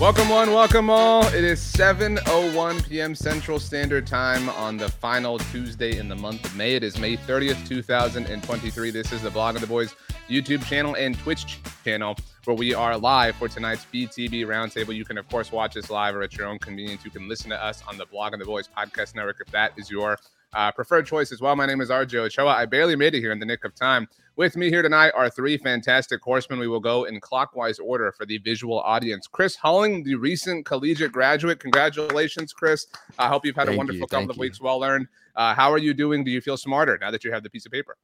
Welcome one, welcome all. It is 7:01 p.m. Central Standard Time on the final Tuesday in the month of May. It is May 30th, 2023. This is the Blogging the Boys YouTube channel and Twitch channel where we are live for tonight's BTB Roundtable. You can of course watch us live or at your own convenience. You can listen to us on the Blogging the Boys podcast network if that is your uh, preferred choice as well. My name is RJ Ochoa. I barely made it here in the nick of time. With me here tonight are three fantastic horsemen. We will go in clockwise order for the visual audience. Chris Halling, the recent collegiate graduate. Congratulations, Chris. I hope you've had Thank a wonderful you, couple of you. weeks well learned. Uh, how are you doing? Do you feel smarter now that you have the piece of paper?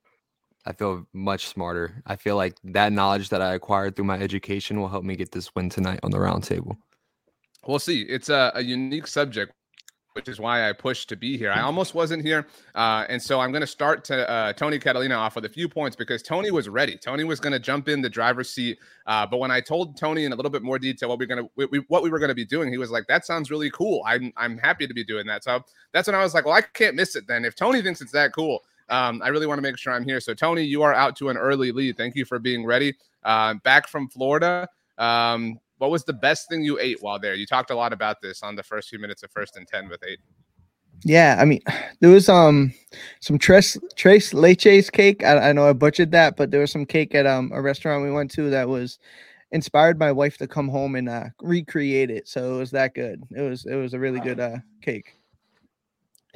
I feel much smarter. I feel like that knowledge that I acquired through my education will help me get this win tonight on the roundtable. We'll see. It's a, a unique subject, which is why I pushed to be here. I almost wasn't here. Uh, and so I'm going to start to uh, Tony Catalina off with a few points because Tony was ready. Tony was going to jump in the driver's seat. Uh, but when I told Tony in a little bit more detail what we're going to we, we, what we were going to be doing, he was like, "That sounds really cool. I'm I'm happy to be doing that." So that's when I was like, "Well, I can't miss it then. If Tony thinks it's that cool." Um, I really want to make sure I'm here. So, Tony, you are out to an early lead. Thank you for being ready. Uh, back from Florida. Um, what was the best thing you ate while there? You talked a lot about this on the first few minutes of first and 10 with eight. Yeah, I mean, there was um some tres tres leches cake. I, I know I butchered that, but there was some cake at um a restaurant we went to that was inspired my wife to come home and uh, recreate it. So it was that good. It was it was a really good uh cake.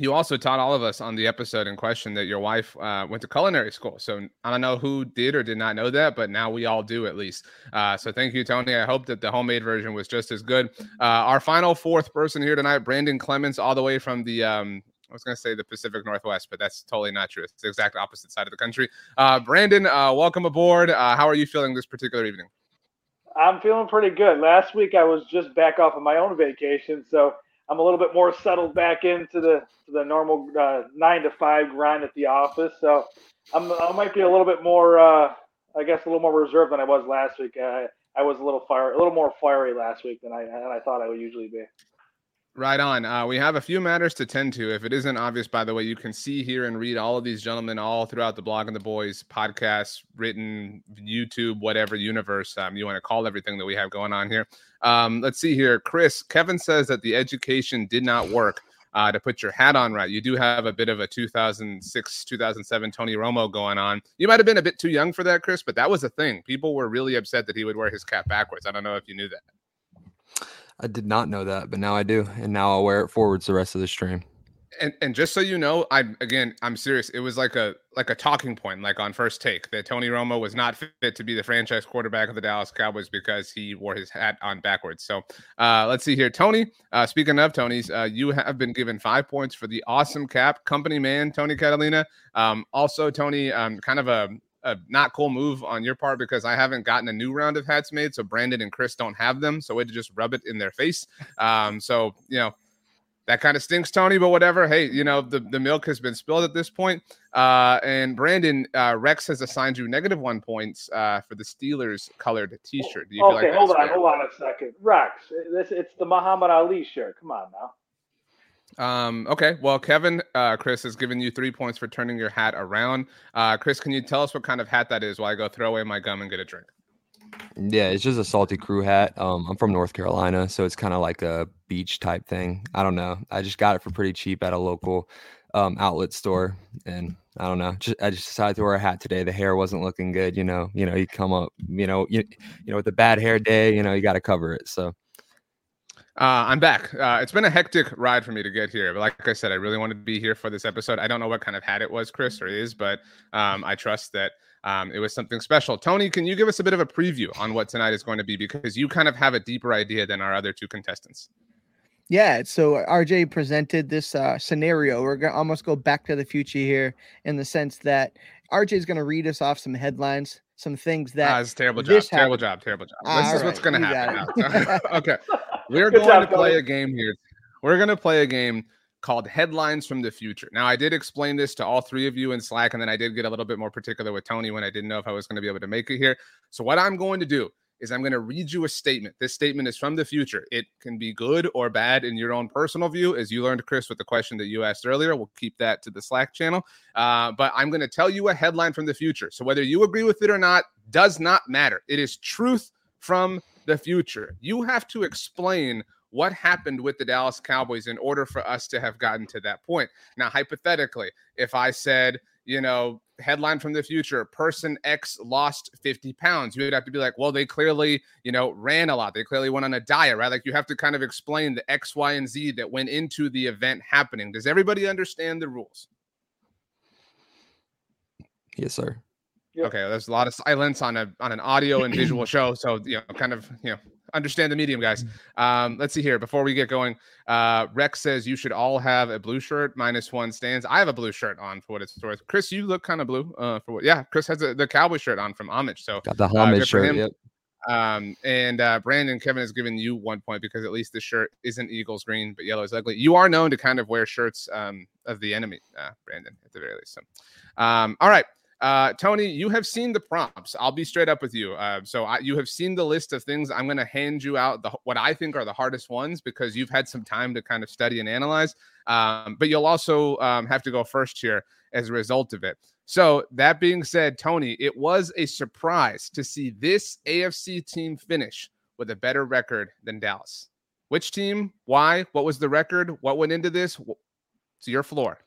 You also taught all of us on the episode in question that your wife uh, went to culinary school. So I don't know who did or did not know that, but now we all do at least. Uh, so thank you, Tony. I hope that the homemade version was just as good. Uh, our final fourth person here tonight, Brandon Clements, all the way from the um, I was going to say the Pacific Northwest, but that's totally not true. It's the exact opposite side of the country. Uh, Brandon, uh, welcome aboard. Uh, how are you feeling this particular evening? I'm feeling pretty good. Last week I was just back off of my own vacation, so I'm a little bit more settled back into the the normal uh, nine to five grind at the office. So I'm, I might be a little bit more, uh, I guess, a little more reserved than I was last week. I was a little fire, a little more fiery last week than I than I thought I would usually be. Right on. Uh, we have a few matters to tend to. If it isn't obvious, by the way, you can see here and read all of these gentlemen all throughout the Blogging the Boys podcast, written, YouTube, whatever universe um, you want to call everything that we have going on here. Um, let's see here. Chris, Kevin says that the education did not work uh, to put your hat on right. You do have a bit of a 2006, 2007 Tony Romo going on. You might have been a bit too young for that, Chris, but that was a thing. People were really upset that he would wear his cap backwards. I don't know if you knew that. I did not know that, but now I do, and now I'll wear it forwards the rest of the stream. and and just so you know, I again, I'm serious. It was like a like a talking point, like on first take, that Tony Romo was not fit to be the franchise quarterback of the Dallas Cowboys because he wore his hat on backwards. So uh, let's see here, Tony. Uh, speaking of Tony's, uh, you have been given five points for the awesome cap, company man, Tony Catalina. Um, also, Tony, um, kind of a a not cool move on your part because I haven't gotten a new round of hats made. So Brandon and Chris don't have them. So way to just rub it in their face. Um, so you know that kind of stinks, Tony. But whatever. Hey, you know the, the milk has been spilled at this point. Uh, and Brandon uh, Rex has assigned you negative one points uh, for the Steelers colored T-shirt. Do you feel okay, like hold on, fair? hold on a second. Rex, this it's the Muhammad Ali shirt. Come on now. Um, okay. Well, Kevin, uh, Chris has given you three points for turning your hat around. Uh, Chris, can you tell us what kind of hat that is while I go throw away my gum and get a drink? Yeah, it's just a salty crew hat. Um, I'm from North Carolina, so it's kind of like a beach type thing. I don't know. I just got it for pretty cheap at a local um, outlet store, and I don't know. Just, I just decided to wear a hat today. The hair wasn't looking good, you know. You know, you come up, you know, you, you know, with a bad hair day, you know, you got to cover it. So Uh, I'm back. Uh, it's been a hectic ride for me to get here, but like I said, I really wanted to be here for this episode. I don't know what kind of hat it was, Chris, or is, but um, I trust that um, it was something special. Tony, can you give us a bit of a preview on what tonight is going to be because you kind of have a deeper idea than our other two contestants? Yeah, so RJ presented this uh, scenario. We're gonna almost go back to the future here in the sense that RJ is going to read us off some headlines, some things that. Ah, it's terrible job. Terrible job. Terrible job. Ah, this is all what's going to happen now. okay, we're Good going job, to play a game here. We're going to play a game called Headlines from the Future. Now, I did explain this to all three of you in Slack, and then I did get a little bit more particular with Tony when I didn't know if I was going to be able to make it here. So, what I'm going to do is I'm going to read you a statement. This statement is from the future. It can be good or bad in your own personal view, as you learned, Chris, with the question that you asked earlier. We'll keep that to the Slack channel. Uh, but I'm going to tell you a headline from the future. So, whether you agree with it or not does not matter. It is truth from the future. You have to explain what happened with the Dallas Cowboys in order for us to have gotten to that point. Now, hypothetically, if I said, you know, headline from the future, person X lost 50 pounds, you would have to be like, well, they clearly, you know, ran a lot. They clearly went on a diet, right? Like you have to kind of explain the X, Y, and Z that went into the event happening. Does everybody understand the rules? Yes, sir. Yep. Okay, there's a lot of silence on a on an audio and visual show, so you know, kind of you know, understand the medium, guys. Um, let's see here. Before we get going, uh, Rex says you should all have a blue shirt. Minus one stands. I have a blue shirt on for what it's worth. Chris, you look kind of blue. Uh, for what? Yeah, Chris has a, the cowboy shirt on from Homage. So Got the homage for shirt. him. Yep. um, and uh, Brandon Kevin has given you one point because at least the shirt isn't Eagles green, but yellow is ugly. You are known to kind of wear shirts um, of the enemy, uh, Brandon, at the very least. So, um, all right. Uh, Tony, you have seen the prompts. I'll be straight up with you. Uh, so I, you have seen the list of things. I'm going to hand you out the what I think are the hardest ones because you've had some time to kind of study and analyze. Um, but you'll also um, have to go first here as a result of it. So that being said, Tony, it was a surprise to see this AFC team finish with a better record than Dallas. Which team? Why? What was the record? What went into this? It's your floor.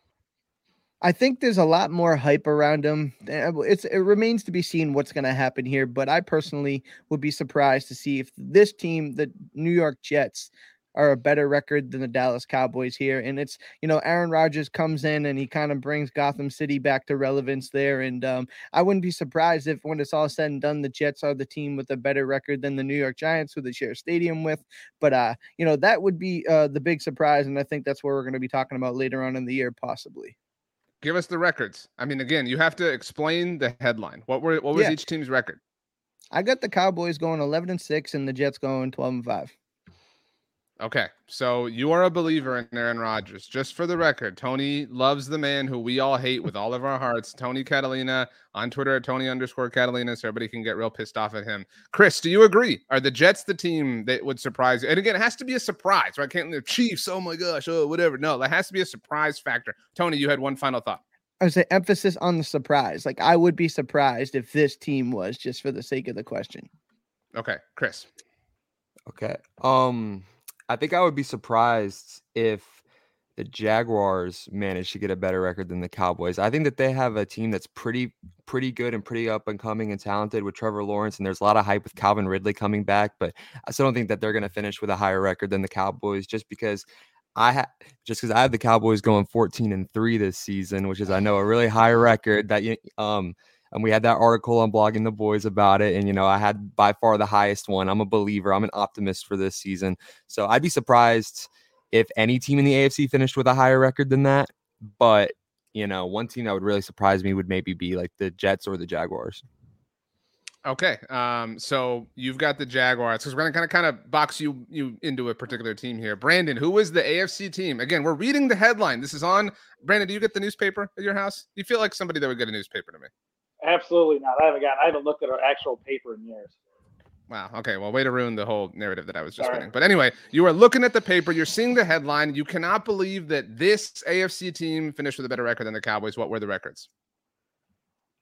I think there's a lot more hype around him. Uh, It's it remains to be seen what's going to happen here, but I personally would be surprised to see if this team, the New York Jets, are a better record than the Dallas Cowboys here. And it's you know Aaron Rodgers comes in and he kind of brings Gotham City back to relevance there. And um, I wouldn't be surprised if when it's all said and done, the Jets are the team with a better record than the New York Giants, who they share stadium with. But uh, you know that would be uh, the big surprise, and I think that's what we're going to be talking about later on in the year, possibly. Give us the records. I mean, again, you have to explain the headline. What were what was Yeah. each team's record? I got the Cowboys going 11 and 6 and the Jets going 12 and 5. Okay, so you are a believer in Aaron Rodgers. Just for the record, Tony loves the man who we all hate with all of our hearts, Tony Catalina on Twitter at Tony underscore Catalina, so everybody can get real pissed off at him. Chris, do you agree? Are the Jets the team that would surprise you? And again, it has to be a surprise, right? Can't the Chiefs? Oh my gosh, oh whatever. No, that has to be a surprise factor. Tony, you had one final thought. I would say emphasis on the surprise. Like I would be surprised if this team was just for the sake of the question. Okay, Chris. Okay. Um, I think I would be surprised if the Jaguars managed to get a better record than the Cowboys. I think that they have a team that's pretty, pretty good and pretty up and coming and talented with Trevor Lawrence, and there's a lot of hype with Calvin Ridley coming back. But I still don't think that they're going to finish with a higher record than the Cowboys, just because I ha- just because I have the Cowboys going 14 and three this season, which is I know a really high record that you um and we had that article on blogging the boys about it and you know i had by far the highest one i'm a believer i'm an optimist for this season so i'd be surprised if any team in the afc finished with a higher record than that but you know one team that would really surprise me would maybe be like the jets or the jaguars Okay. Um, so you've got the Jaguars because we're gonna kind of kind of box you you into a particular team here. Brandon, who is the AFC team? Again, we're reading the headline. This is on Brandon. Do you get the newspaper at your house? You feel like somebody that would get a newspaper to me. Absolutely not. I haven't got. I haven't looked at our actual paper in years. Wow. Okay. Well, way to ruin the whole narrative that I was just Sorry. reading. But anyway, you are looking at the paper. You're seeing the headline. You cannot believe that this AFC team finished with a better record than the Cowboys. What were the records?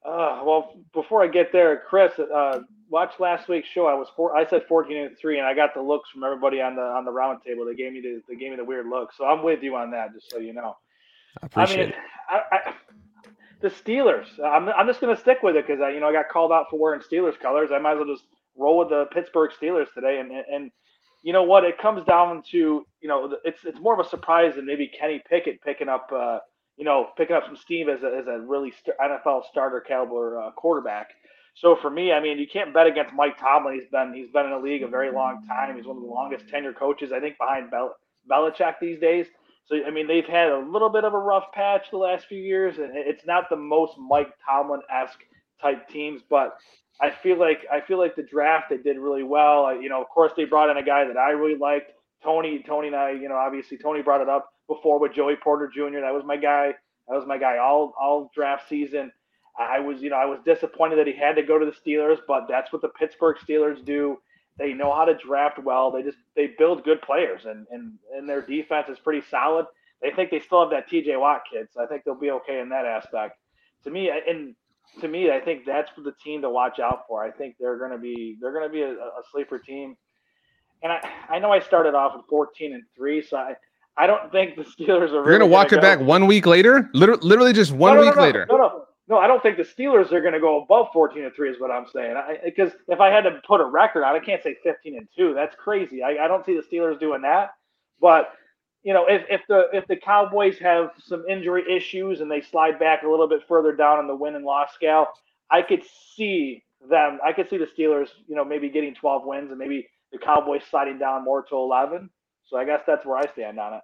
Uh, well, before I get there, Chris, uh, watch last week's show. I was four, I said fourteen and three, and I got the looks from everybody on the on the round table. They gave me the they gave me the weird look. So I'm with you on that, just so you know. i appreciate I mean, it I, I, the Steelers. I'm, I'm just going to stick with it because I, you know, I got called out for wearing Steelers colors. I might as well just roll with the Pittsburgh Steelers today. And and, you know what? It comes down to you know, it's it's more of a surprise than maybe Kenny Pickett picking up, uh, you know, picking up some steam as a as a really st- NFL starter caliber uh, quarterback. So for me, I mean, you can't bet against Mike Tomlin. He's been he's been in the league a very long time. He's one of the longest tenure coaches, I think, behind Bel- Belichick these days. So I mean, they've had a little bit of a rough patch the last few years, and it's not the most Mike Tomlin esque type teams, but I feel like I feel like the draft they did really well. You know, of course they brought in a guy that I really liked, Tony. Tony and I, you know, obviously Tony brought it up before with Joey Porter Jr. That was my guy. That was my guy all all draft season. I was, you know, I was disappointed that he had to go to the Steelers, but that's what the Pittsburgh Steelers do. They know how to draft well. They just they build good players, and and and their defense is pretty solid. They think they still have that T.J. Watt kid, so I think they'll be okay in that aspect. To me, and to me, I think that's for the team to watch out for. I think they're going to be they're going to be a, a, sleeper team. And I I know I started off with 14 and three, so I I don't think the Steelers are. You're really going to walk it go. back one week later, literally, literally just one no, no, week no, later. No, no, no, I don't think the Steelers are going to go above 14 and three. Is what I'm saying. Because if I had to put a record out, I can't say 15 and two. That's crazy. I, I don't see the Steelers doing that. But you know, if, if the if the Cowboys have some injury issues and they slide back a little bit further down on the win and loss scale, I could see them. I could see the Steelers, you know, maybe getting 12 wins and maybe the Cowboys sliding down more to 11. So I guess that's where I stand on it.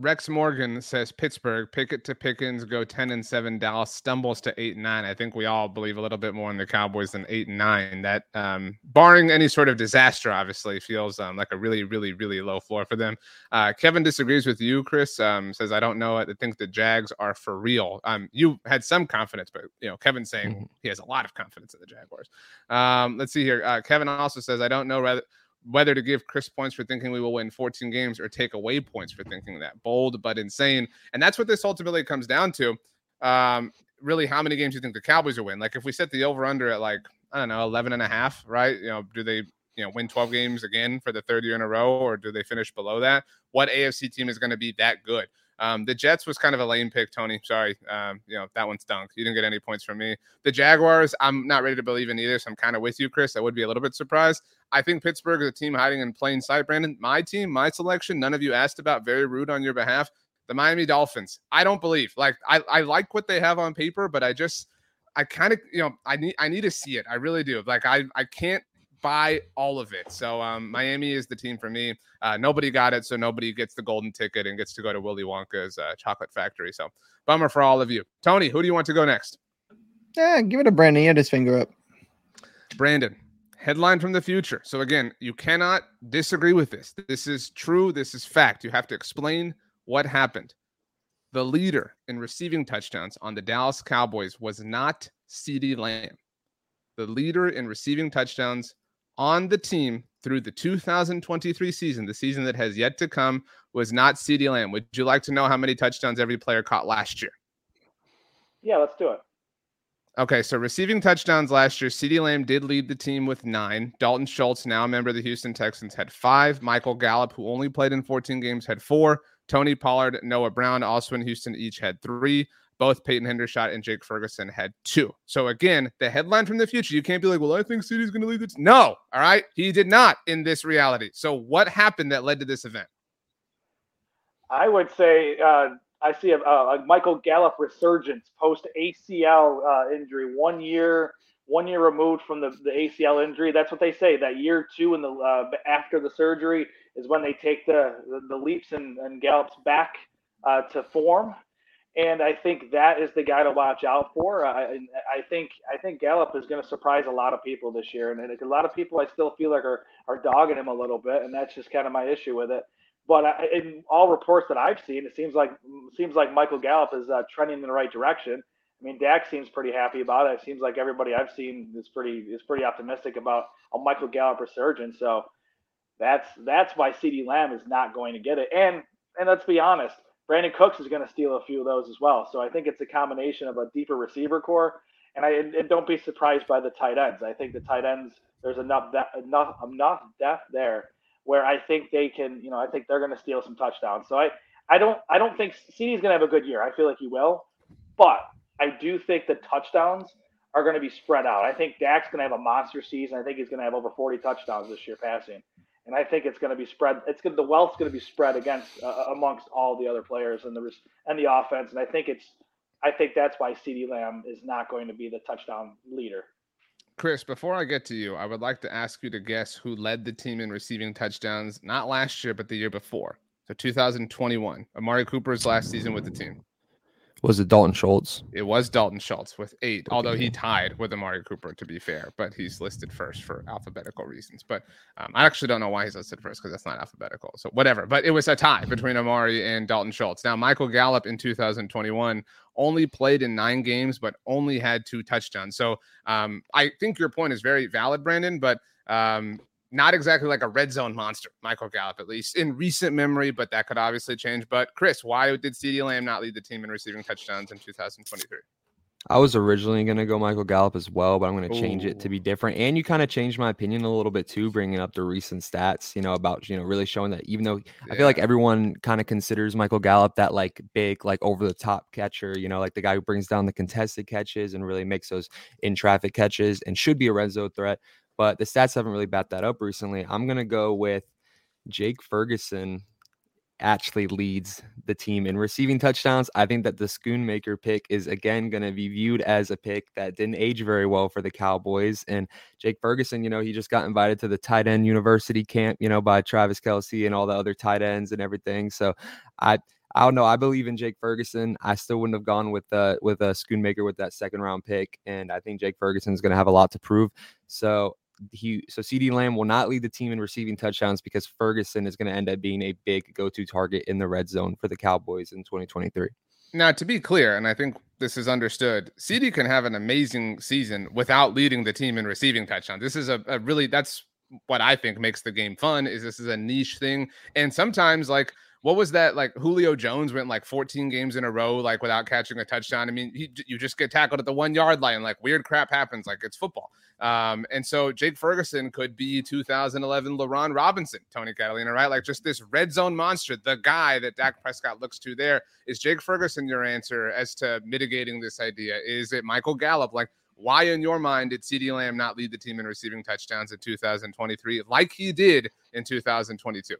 Rex Morgan says Pittsburgh, Pickett to Pickens, go 10 and 7. Dallas stumbles to 8 and 9. I think we all believe a little bit more in the Cowboys than 8 and 9. That, um, barring any sort of disaster, obviously feels um, like a really, really, really low floor for them. Uh, Kevin disagrees with you, Chris. Um, says, I don't know. I think the Jags are for real. Um, you had some confidence, but, you know, Kevin's saying mm-hmm. he has a lot of confidence in the Jaguars. Um, let's see here. Uh, Kevin also says, I don't know rather whether to give Chris points for thinking we will win 14 games or take away points for thinking that. Bold but insane. And that's what this ultimately comes down to. Um, really, how many games do you think the Cowboys will win? Like, if we set the over under at like, I don't know, 11 and a half, right? You know, do they, you know, win 12 games again for the third year in a row or do they finish below that? What AFC team is going to be that good? Um, the Jets was kind of a lame pick, Tony. Sorry. Um, you know, that one stunk. You didn't get any points from me. The Jaguars, I'm not ready to believe in either. So I'm kind of with you, Chris. I would be a little bit surprised. I think Pittsburgh is a team hiding in plain sight, Brandon. My team, my selection, none of you asked about, very rude on your behalf. The Miami Dolphins. I don't believe. Like, I, I like what they have on paper, but I just I kind of, you know, I need I need to see it. I really do. Like I I can't buy all of it. So um, Miami is the team for me. Uh, nobody got it, so nobody gets the golden ticket and gets to go to Willy Wonka's uh, chocolate factory. So bummer for all of you. Tony, who do you want to go next? Yeah, give it to Brandon. He had his finger up. Brandon, headline from the future. So again, you cannot disagree with this. This is true. This is fact. You have to explain what happened. The leader in receiving touchdowns on the Dallas Cowboys was not CeeDee Lamb. The leader in receiving touchdowns on the team through the 2023 season, the season that has yet to come, was not CeeDee Lamb. Would you like to know how many touchdowns every player caught last year? Yeah, let's do it. Okay, so receiving touchdowns last year, CeeDee Lamb did lead the team with nine. Dalton Schultz, now a member of the Houston Texans, had five. Michael Gallup, who only played in 14 games, had four. Tony Pollard, Noah Brown, also in Houston, each had three both Peyton Hendershot and Jake Ferguson had two. So again, the headline from the future, you can't be like, well, I think CeeDee's going to lead this. No, all right, he did not in this reality. So what happened that led to this event? I would say uh, I see a, a, Michael Gallup resurgence post ACL uh, injury, one year, one year removed from the, the ACL injury. That's what they say. That year two in the uh, after the surgery is when they take the the, the leaps and, and Gallup's back uh, to form and I think that is the guy to watch out for. I, I think I think Gallup is going to surprise a lot of people this year, and a lot of people I still feel like are are dogging him a little bit, and that's just kind of my issue with it. But in all reports that I've seen, it seems like seems like Michael Gallup is uh, trending in the right direction. I mean, Dak seems pretty happy about it. It seems like everybody I've seen is pretty is pretty optimistic about a Michael Gallup resurgence. So that's that's why CeeDee Lamb is not going to get it. And and let's be honest, Brandin Cooks is going to steal a few of those as well. So I think it's a combination of a deeper receiver corps, and I and don't be surprised by the tight ends. I think the tight ends there's enough enough enough depth there where I think they can, you know, I think they're going to steal some touchdowns. So I I don't I don't think CeeDee's going to have a good year. I feel like he will, but I do think the touchdowns are going to be spread out. I think Dak's going to have a monster season. I think he's going to have over 40 touchdowns this year passing and I think it's going to be spread. It's going the wealth's going to be spread against uh, amongst all the other players and the and the offense. And I think it's I think that's why CeeDee Lamb is not going to be the touchdown leader. Chris, before I get to you, I would like to ask you to guess who led the team in receiving touchdowns, not last year, but the year before. So 2021, Amari Cooper's last season with the team. Was it Dalton Schultz? It was Dalton Schultz with eight, although he tied with Amari Cooper, to be fair, but he's listed first for alphabetical reasons. But um, I actually don't know why he's listed first because that's not alphabetical. So whatever. But it was a tie between Amari and Dalton Schultz. Now, Michael Gallup in 2021 only played in nine games, but only had two touchdowns. So um, I think your point is very valid, Brandon, but um, not exactly like a red zone monster, Michael Gallup, at least in recent memory, but that could obviously change. But Chris, why did CeeDee Lamb not lead the team in receiving touchdowns in 2023? I was originally going to go Michael Gallup as well, but I'm going to change it to be different. And you kind of changed my opinion a little bit too, bringing up the recent stats, you know, about, you know, really showing that even though yeah. I feel like everyone kind of considers Michael Gallup that like big, like over the top catcher, you know, like the guy who brings down the contested catches and really makes those in traffic catches and should be a red zone threat but the stats haven't really backed that up recently. I'm going to go with Jake Ferguson actually leads the team in receiving touchdowns. I think that the Schoonmaker pick is again going to be viewed as a pick that didn't age very well for the Cowboys. And Jake Ferguson, you know, he just got invited to the tight end university camp, you know, by Travis Kelce and all the other tight ends and everything. So I I don't know. I believe in Jake Ferguson. I still wouldn't have gone with uh with a Schoonmaker with that second round pick, and I think Jake Ferguson is going to have a lot to prove. So he so CeeDee Lamb will not lead the team in receiving touchdowns because Ferguson is going to end up being a big go-to target in the red zone for the Cowboys in 2023. Now, to be clear, and I think this is understood, CeeDee can have an amazing season without leading the team in receiving touchdowns. This is a, a really that's what I think makes the game fun. Is this is a niche thing, and sometimes like what was that like Julio Jones went like 14 games in a row like without catching a touchdown. I mean, he, you just get tackled at the 1 yard line like weird crap happens like it's football. Um, and so Jake Ferguson could be 2011 Laurent Robinson, Tony Catalina, right? Like just this red zone monster, the guy that Dak Prescott looks to there. Is Jake Ferguson your answer as to mitigating this idea? Is it Michael Gallup? Like why in your mind did CeeDee Lamb not lead the team in receiving touchdowns in 2023 like he did in 2022?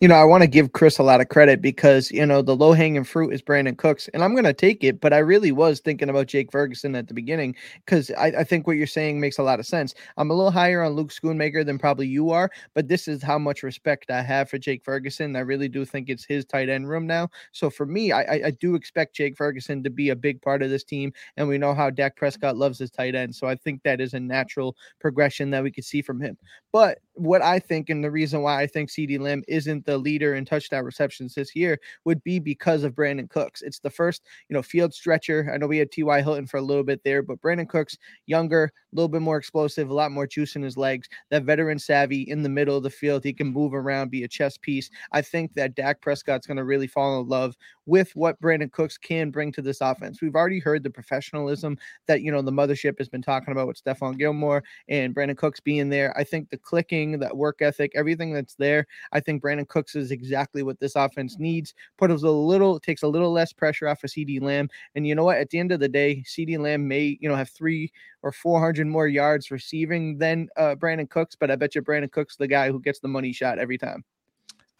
You know, I want to give Chris a lot of credit because, you know, the low hanging fruit is Brandin Cooks, and I'm going to take it. But I really was thinking about Jake Ferguson at the beginning because I, I, think what you're saying makes a lot of sense. I'm a little higher on Luke Schoonmaker than probably you are, but this is how much respect I have for Jake Ferguson. I really do think it's his tight end room now. So for me, I, I do expect Jake Ferguson to be a big part of this team. And we know how Dak Prescott loves his tight end. So I think that is a natural progression that we could see from him. But what I think, and the reason why I think CeeDee Lamb isn't the leader in touchdown receptions this year, would be because of Brandin Cooks. It's the first, you know, field stretcher. I know we had T.Y. Hilton for a little bit there, but Brandin Cooks, younger, a little bit more explosive, a lot more juice in his legs. That veteran savvy in the middle of the field, he can move around, be a chess piece. I think that Dak Prescott's going to really fall in love with what Brandin Cooks can bring to this offense. We've already heard the professionalism that you know the mothership has been talking about with Stephon Gilmore and Brandin Cooks being there. I think the clicking that work ethic, everything that's there. I think Brandin Cooks is exactly what this offense needs. Put a little, takes a little less pressure off of CeeDee Lamb. And you know what? At the end of the day, CeeDee Lamb may, you know, have three or 400 more yards receiving than uh, Brandin Cooks, but I bet you Brandin Cooks the guy who gets the money shot every time.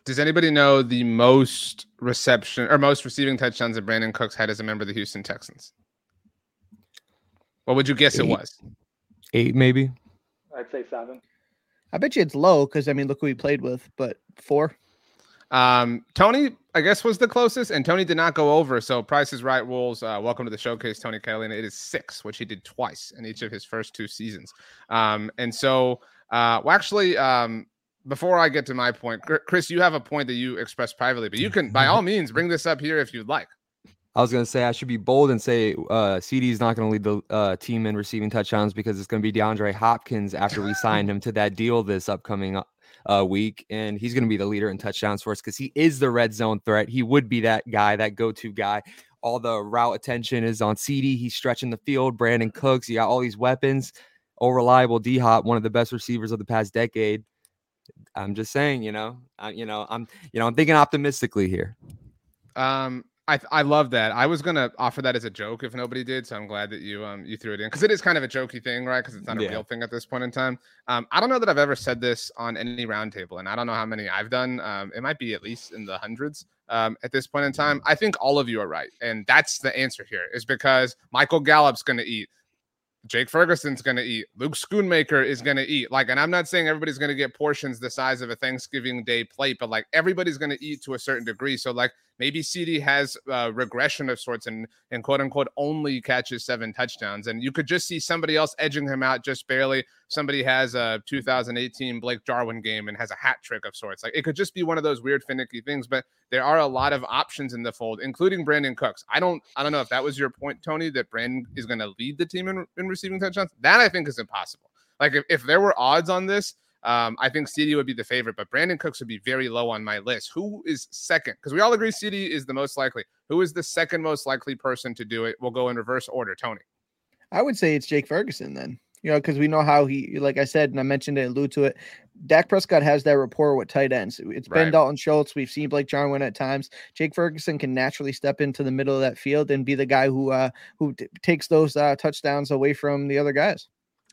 Does anybody know the most reception or most receiving touchdowns that Brandin Cooks had as a member of the Houston Texans? What would you guess Eight. it was? Eight, maybe. I'd say seven. I bet you it's low because I mean, look who he played with, but four. Um, Tony, I guess, was the closest, and Tony did not go over. So, Price is Right rules. Uh, welcome to the showcase, Tony Catalina. It is six, which he did twice in each of his first two seasons. Um, and so, uh, well, actually, um, before I get to my point, Chris, you have a point that you expressed privately, but you can, by all means, bring this up here if you'd like. I was going to say I should be bold and say uh, CeeDee is not going to lead the uh, team in receiving touchdowns because it's going to be DeAndre Hopkins after we signed him to that deal this upcoming uh, week, and he's going to be the leader in touchdowns for us because he is the red zone threat. He would be that guy, that go-to guy. All the route attention is on CeeDee. He's stretching the field. Brandin Cooks, you got all these weapons. Oh, reliable D Hop, one of the best receivers of the past decade. I'm just saying, you know, I, you know, I'm, you know, I'm thinking optimistically here. Um, I I love that. I was gonna offer that as a joke if nobody did, so I'm glad that you um you threw it in because it is kind of a jokey thing, right? Because it's not a yeah. real thing at this point in time. Um, I don't know that I've ever said this on any roundtable, and I don't know how many I've done. Um, it might be at least in the hundreds. Um, at this point in time, I think all of you are right, and that's the answer here. Is because Michael Gallup's going to eat Jake Ferguson's going to eat. Luke Schoonmaker is going to eat. Like, and I'm not saying everybody's going to get portions the size of a Thanksgiving Day plate, but like everybody's going to eat to a certain degree. So, like, maybe CeeDee has a regression of sorts and, and quote unquote only catches seven touchdowns. And you could just see somebody else edging him out just barely. Somebody has a 2018 Blake Jarwin game and has a hat trick of sorts. Like, it could just be one of those weird, finicky things, but there are a lot of options in the fold, including Brandin Cooks. I don't, I don't know if that was your point, Tony, that Brandon is going to lead the team in, in receiving touchdowns. That I think is impossible. Like if, if there were odds on this, um, I think CeeDee would be the favorite, but Brandin Cooks would be very low on my list. Who is second? Because we all agree CeeDee is the most likely. Who is the second most likely person to do it? We'll go in reverse order. Tony. I would say it's Jake Ferguson then. You know, because we know how he, like I said, and I mentioned it, allude to it. Dak Prescott has that rapport with tight ends. It's right. been Dalton Schultz. We've seen Blake Jarwin at times. Jake Ferguson can naturally step into the middle of that field and be the guy who uh, who t- takes those uh, touchdowns away from the other guys.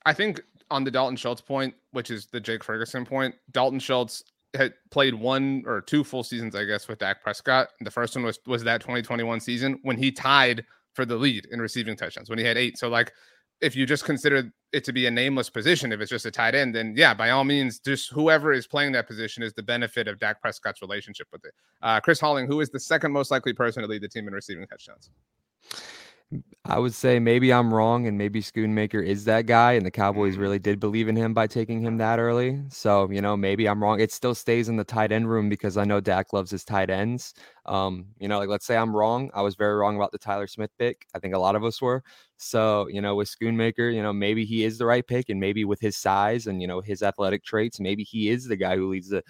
I think on the Dalton Schultz point, which is the Jake Ferguson point, Dalton Schultz had played one or two full seasons, I guess, with Dak Prescott. The first one was was that 2021 season when he tied for the lead in receiving touchdowns when he had eight. So like if you just consider it to be a nameless position, if it's just a tight end, then yeah, by all means, just whoever is playing that position is the benefit of Dak Prescott's relationship with it. Uh, Chris Halling, who is the second most likely person to lead the team in receiving touchdowns? I would say maybe I'm wrong, and maybe Schoonmaker is that guy, and the Cowboys Mm-hmm. really did believe in him by taking him that early. So you know, maybe I'm wrong. It still stays in the tight end room because I know Dak loves his tight ends. Um, you know, like let's say I'm wrong. I was very wrong about the Tyler Smith pick. I think a lot of us were. So you know, with Schoonmaker, you know, maybe he is the right pick, and maybe with his size and you know his athletic traits, maybe he is the guy who leads the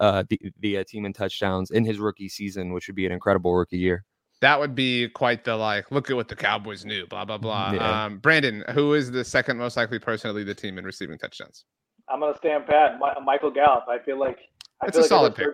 uh the, the uh, team in touchdowns in his rookie season, which would be an incredible rookie year. That would be quite the like, look at what the Cowboys knew, blah, blah, blah. Yeah. Um, Brandon, who is the second most likely person to lead the team in receiving touchdowns? I'm gonna stand pat. Mi- Michael Gallup. I feel like I It's feel a like solid pick.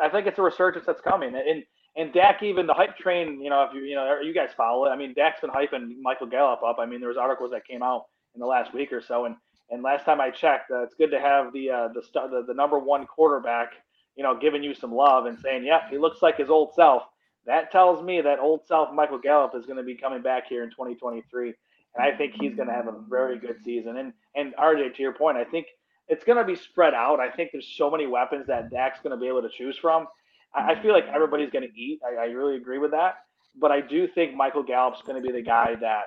I think it's a resurgence that's coming, and and Dak even the hype train. You know, if you you know you guys follow it. I mean, Dak's been hyping Michael Gallup up. I mean, there was articles that came out in the last week or so, and and last time I checked, uh, it's good to have the uh, the, st- the the number one quarterback. You know, giving you some love and saying, "Yeah, he looks like his old self." That tells me that old self Michael Gallup is going to be coming back here in 2023, and I think he's going to have a very good season. And and RJ, to your point, I think it's going to be spread out. I think there's so many weapons that Dak's going to be able to choose from. I, I feel like everybody's going to eat. I, I really agree with that. But I do think Michael Gallup's going to be the guy that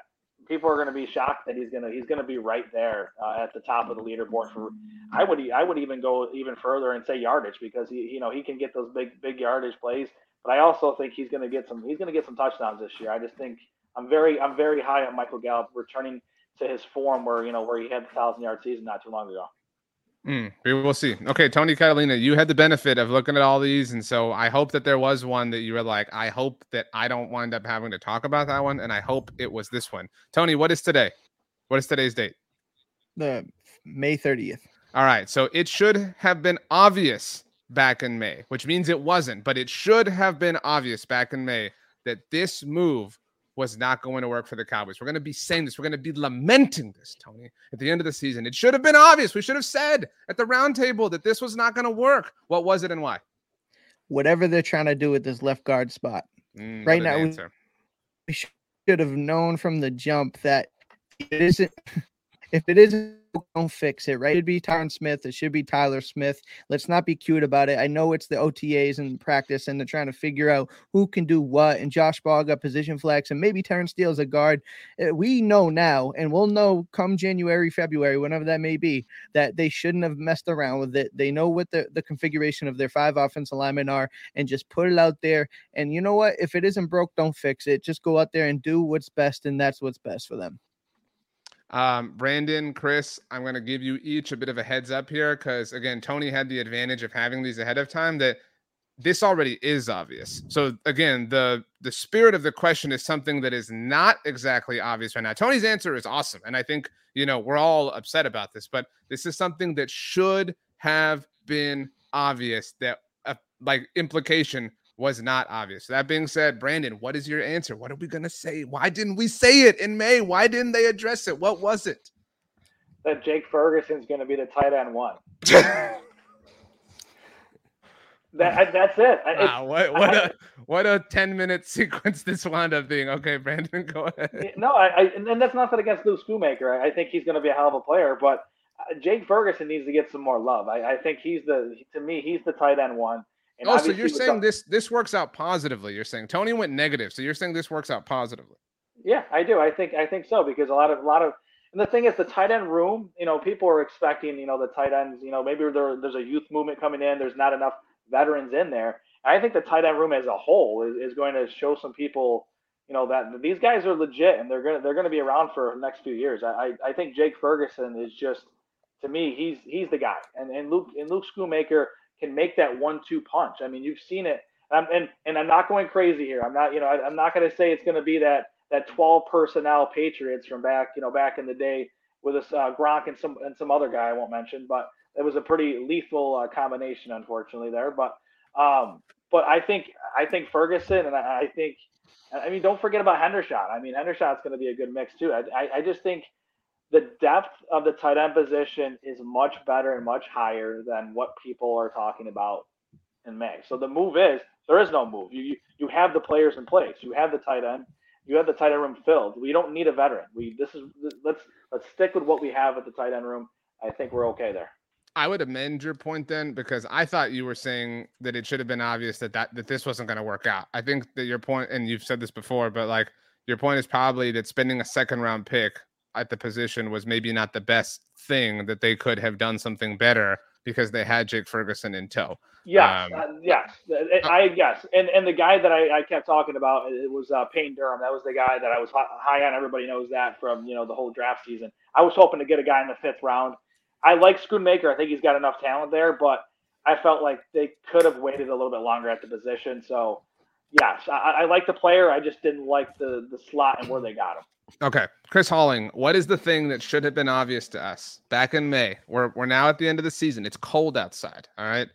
people are going to be shocked that he's going to he's going to be right there uh, at the top of the leaderboard for. I would I would even go even further and say yardage because he you know he can get those big big yardage plays. But I also think he's going to get some he's going to get some touchdowns this year. I just think I'm very I'm very high on Michael Gallup returning to his form where you know where he had the thousand yard season not too long ago. Mm, we will see. Okay, Tony Catalina, you had the benefit of looking at all these, and so I hope that there was one that you were like, I hope that I don't wind up having to talk about that one, and I hope it was this one. Tony, what is today? What is today's date? The May 30th. All right, so it should have been obvious back in May, which means it wasn't, but it should have been obvious back in May that this move was not going to work for the Cowboys. We're going to be saying this. We're going to be lamenting this, Tony, at the end of the season. It should have been obvious. We should have said at the roundtable that this was not going to work. What was it and why? Whatever they're trying to do with this left guard spot. Mm, Right now, we- should have known from the jump that it isn't if it isn't don't fix it right it'd be Tyron Smith it should be Tyler Smith let's not be cute about it I know it's the OTAs and practice and they're trying to figure out who can do what and Josh Ball got position flex and maybe Terence Steele's a guard Uh, we know now and we'll know come January February whenever that may be that they shouldn't have messed around with it they know what the, the configuration of their five offensive linemen are and just put it out there and you know what? If it isn't broke, don't fix it. Just go out there and do what's best, and that's what's best for them. Um, Brandon, Chris, I'm going to give you each a bit of a heads up here because, again, Tony had the advantage of having these ahead of time that this already is obvious. So again, the the spirit of the question is something that is not exactly obvious right now. Tony's answer is awesome, and I think you know we're all upset about this, but this is something that should have been obvious. That uh, like implication was not obvious. That being said, Brandon, what is your answer? What are we gonna say? Why didn't we say it in May? Why didn't they address it? What was it? That Jake Ferguson's going to be the tight end one. That, that's it. Wow, what what I, a what a ten minute sequence this wound up being. Okay, Brandon, go ahead. No, I, I and that's nothing against Luke Schoonmaker. I, I think he's going to be a hell of a player, but uh, Jake Ferguson needs to get some more love. I, I think he's the to me he's the tight end one. And oh, so you're saying this this works out positively? You're saying Tony went negative, so you're saying this works out positively? Yeah, I do. I think I think so because a lot of a lot of and the thing is the tight end room. You know, people are expecting you know the tight ends. You know, maybe there, there's a youth movement coming in. There's not enough veterans in there. I think the tight end room as a whole is, is going to show some people, you know, that these guys are legit and they're gonna they're gonna be around for the next few years. I I think Jake Ferguson is just to me he's he's the guy, and and Luke and Luke Schoonmaker can make that one-two punch. I mean, you've seen it, and and, and I'm not going crazy here. I'm not you know I, I'm not going to say it's going to be that that 12 personnel Patriots from back you know back in the day with us uh, Gronk and some and some other guy I won't mention, but it was a pretty lethal uh, combination, unfortunately there. But um, but I think I think Ferguson and I, I think I mean don't forget about Hendershot. I mean Hendershot's going to be a good mix too. I, I, I just think the depth of the tight end position is much better and much higher than what people are talking about in May. So the move is there is no move. You you, have the players in place. You have the tight end. You have the tight end room filled. We don't need a veteran. We this is let's let's stick with what we have at the tight end room. I think we're okay there. I would amend your point then because I thought you were saying that it should have been obvious that that, that this wasn't going to work out. I think that your point, and you've said this before, but like your point is probably that spending a second round pick at the position was maybe not the best thing that they could have done something better because they had Jake Ferguson in tow. Yeah, um, uh, yes, uh, I yes, and and the guy that I, I kept talking about it was uh, Payne Durham. That was the guy that I was high on. Everybody knows that from you know the whole draft season. I was hoping to get a guy in the fifth round. I like Schoonmaker. I think he's got enough talent there, but I felt like they could have waited a little bit longer at the position. So, yes, I, I like the player. I just didn't like the the slot and where they got him. Okay, Chris Halling, what is the thing that should have been obvious to us back in May? We're we're now at the end of the season. It's cold outside. All right.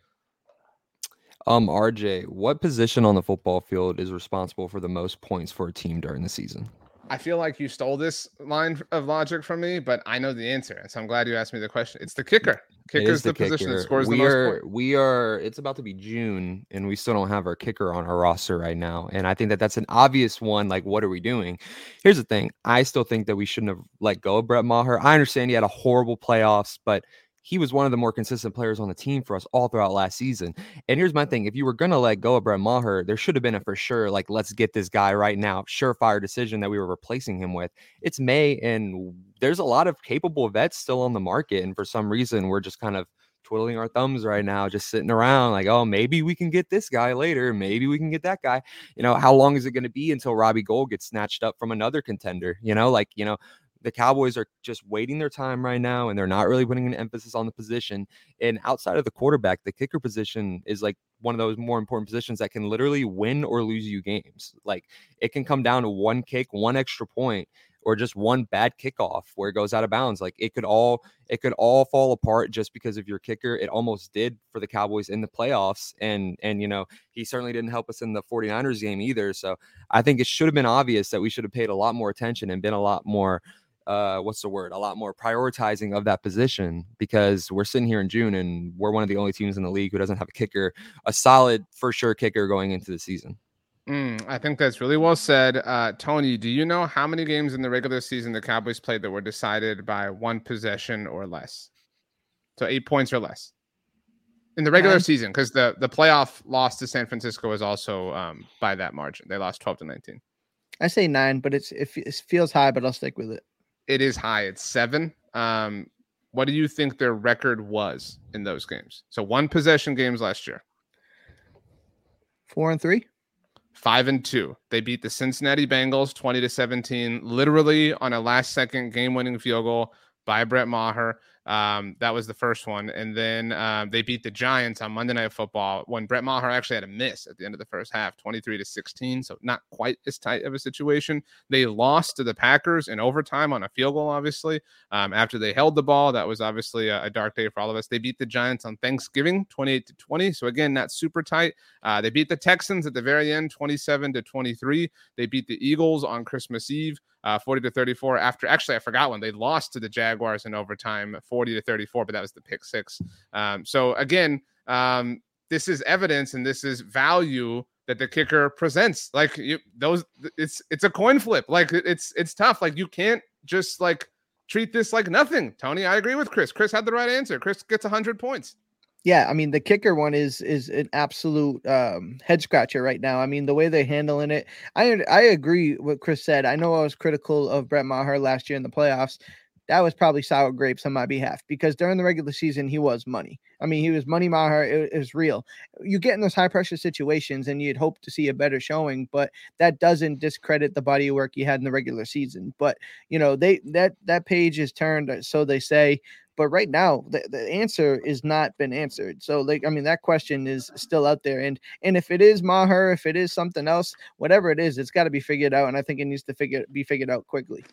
Um, RJ, what position on the football field is responsible for the most points for a team during the season? I feel like you stole this line of logic from me, but I know the answer, and so I'm glad you asked me the question. It's the kicker. Kicker is the, the position that scores we the most are, We are. It's about to be June, and we still don't have our kicker on our roster right now. And I think that that's an obvious one. Like, what are we doing? Here's the thing. I still think that we shouldn't have let go of Brett Maher. I understand he had a horrible playoffs, but he was one of the more consistent players on the team for us all throughout last season. And here's my thing: if you were gonna let go of Brett Maher, there should have been a for sure, like, let's get this guy right now, surefire decision that we were replacing him with. It's May, and there's a lot of capable vets still on the market, and for some reason, we're just kind of twiddling our thumbs right now, just sitting around like, oh, maybe we can get this guy later. Maybe we can get that guy. You know, how long is it going to be until Robbie Gould gets snatched up from another contender? You know, like, you know, the Cowboys are just waiting their time right now and they're not really putting an emphasis on the position. And outside of the quarterback, the kicker position is like one of those more important positions that can literally win or lose you games. Like it can come down to one kick, one extra point, or just one bad kickoff where it goes out of bounds. Like it could all it could all fall apart just because of your kicker. It almost did for the Cowboys in the playoffs. And and you know, he certainly didn't help us in the 49ers game either. So I think it should have been obvious that we should have paid a lot more attention and been a lot more uh what's the word a lot more prioritizing of that position because we're sitting here in June and we're one of the only teams in the league who doesn't have a kicker a solid for sure kicker going into the season mm, I think that's really well said. Uh, Tony, do you know how many games in the regular season the Cowboys played that were decided by one possession or less? So eight points or less in the regular season, because the the playoff loss to San Francisco was also um, by that margin. They lost twelve to nineteen. I say nine, but it's it, it feels high, but I'll stick with it it is high. It's seven. Um, what do you think their record was in those games? So one possession games last year. Four and three. Five and two. They beat the Cincinnati Bengals 20 to 17, literally on a last second game winning field goal by Brett Maher. Um, that was the first one. And then um, they beat the Giants on Monday Night Football when Brett Maher actually had a miss at the end of the first half, 23 to 16. So not quite as tight of a situation. They lost to the Packers in overtime on a field goal, obviously. Um, after they held the ball, that was obviously a, a, dark day for all of us. They beat the Giants on Thanksgiving, 28 to 20. So again, not super tight. Uh, they beat the Texans at the very end, 27 to 23. They beat the Eagles on Christmas Eve uh, 40 to 34. After actually, I forgot when they lost to the Jaguars in overtime, 40 to 34, but that was the pick six. Um, so again, um, this is evidence and this is value that the kicker presents. Like you, those, it's it's a coin flip. Like it's it's tough. Like you can't just like treat this like nothing. Tony, I agree with Chris. Chris had the right answer. Chris gets hundred points. Yeah, I mean the kicker one is is an absolute um, head scratcher right now. I mean the way they're handling it. I I agree what Chris said. I know I was critical of Brett Maher last year in the playoffs. That was probably sour grapes on my behalf because during the regular season he was money. I mean he was money Maher. It, it was real. You get in those high pressure situations and you'd hope to see a better showing, but that doesn't discredit the body of work he had in the regular season. But you know they that that page is turned, so they say but right now, the, the answer is not been answered. So, like, I mean, that question is still out there. And and if it is Maher, if it is something else, whatever it is, it's got to be figured out. And I think it needs to figure be figured out quickly.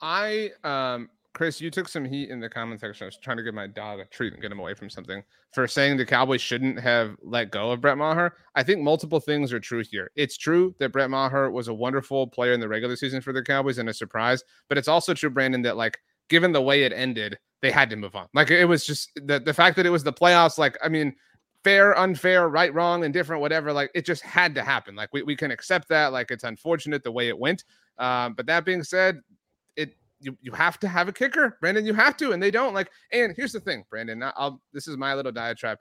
I um Chris, you took some heat in the comment section. I was trying to give my dog a treat and get him away from something for saying the Cowboys shouldn't have let go of Brett Maher. I think multiple things are true here. It's true that Brett Maher was a wonderful player in the regular season for the Cowboys and a surprise, but it's also true, Brandon, that like given the way it ended, they had to move on. Like it was just the the fact that it was the playoffs. Like I mean, fair, unfair, right, wrong, indifferent, whatever. Like it just had to happen. Like we, we can accept that. Like it's unfortunate the way it went. Um, but that being said, it you you have to have a kicker, Brandon. You have to, and they don't. Like, and here's the thing, Brandon. I'll this is my little diatribe.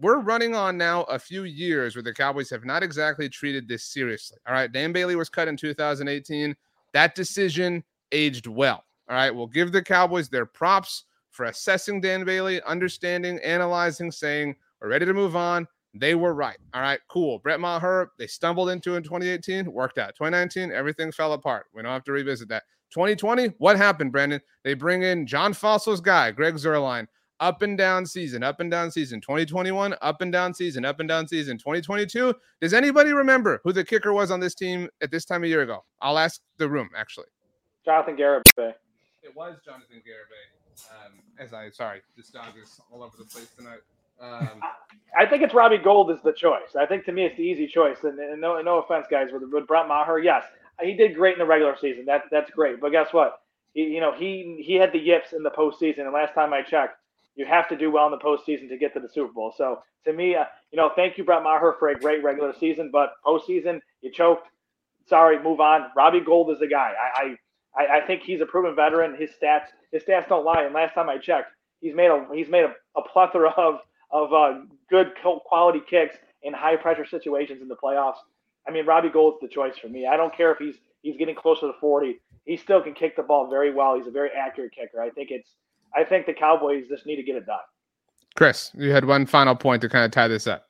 We're running on now a few years where the Cowboys have not exactly treated this seriously. All right, Dan Bailey was cut in 2018. That decision aged well. All right, we'll give the Cowboys their props for assessing Dan Bailey, understanding, analyzing, saying, we're ready to move on. They were right. All right, cool. Brett Maher, they stumbled into in 2018, worked out. 2019, everything fell apart. We don't have to revisit that. 2020, what happened, Brandon? They bring in John Fassel's guy, Greg Zuerlein. Up and down season, up and down season. 2021, up and down season, up and down season. 2022, does anybody remember who the kicker was on this team at this time a year ago? I'll ask the room, actually. Jonathan Garibay. It was Jonathan Garibay. Um, as I sorry, this dog is all over the place tonight. Um, I think it's Robbie Gould is the choice. I think to me it's the easy choice. And, and no, no offense, guys, with, with Brett Maher, yes, he did great in the regular season. That that's great. But guess what? He, you know, he he had the yips in the postseason. And last time I checked, you have to do well in the postseason to get to the Super Bowl. So to me, uh, you know, thank you, Brett Maher, for a great regular season. But postseason, you choked. Sorry, move on. Robbie Gould is the guy. I, I I, I, think he's a proven veteran. His stats his stats don't lie. And last time I checked, he's made a he's made a, a plethora of of uh, good quality kicks in high pressure situations in the playoffs. I mean, Robbie Gould's the choice for me. I don't care if he's he's getting closer to 40. He still can kick the ball very well. He's a very accurate kicker. I think it's I think the Cowboys just need to get it done. Chris, you had one final point to kind of tie this up.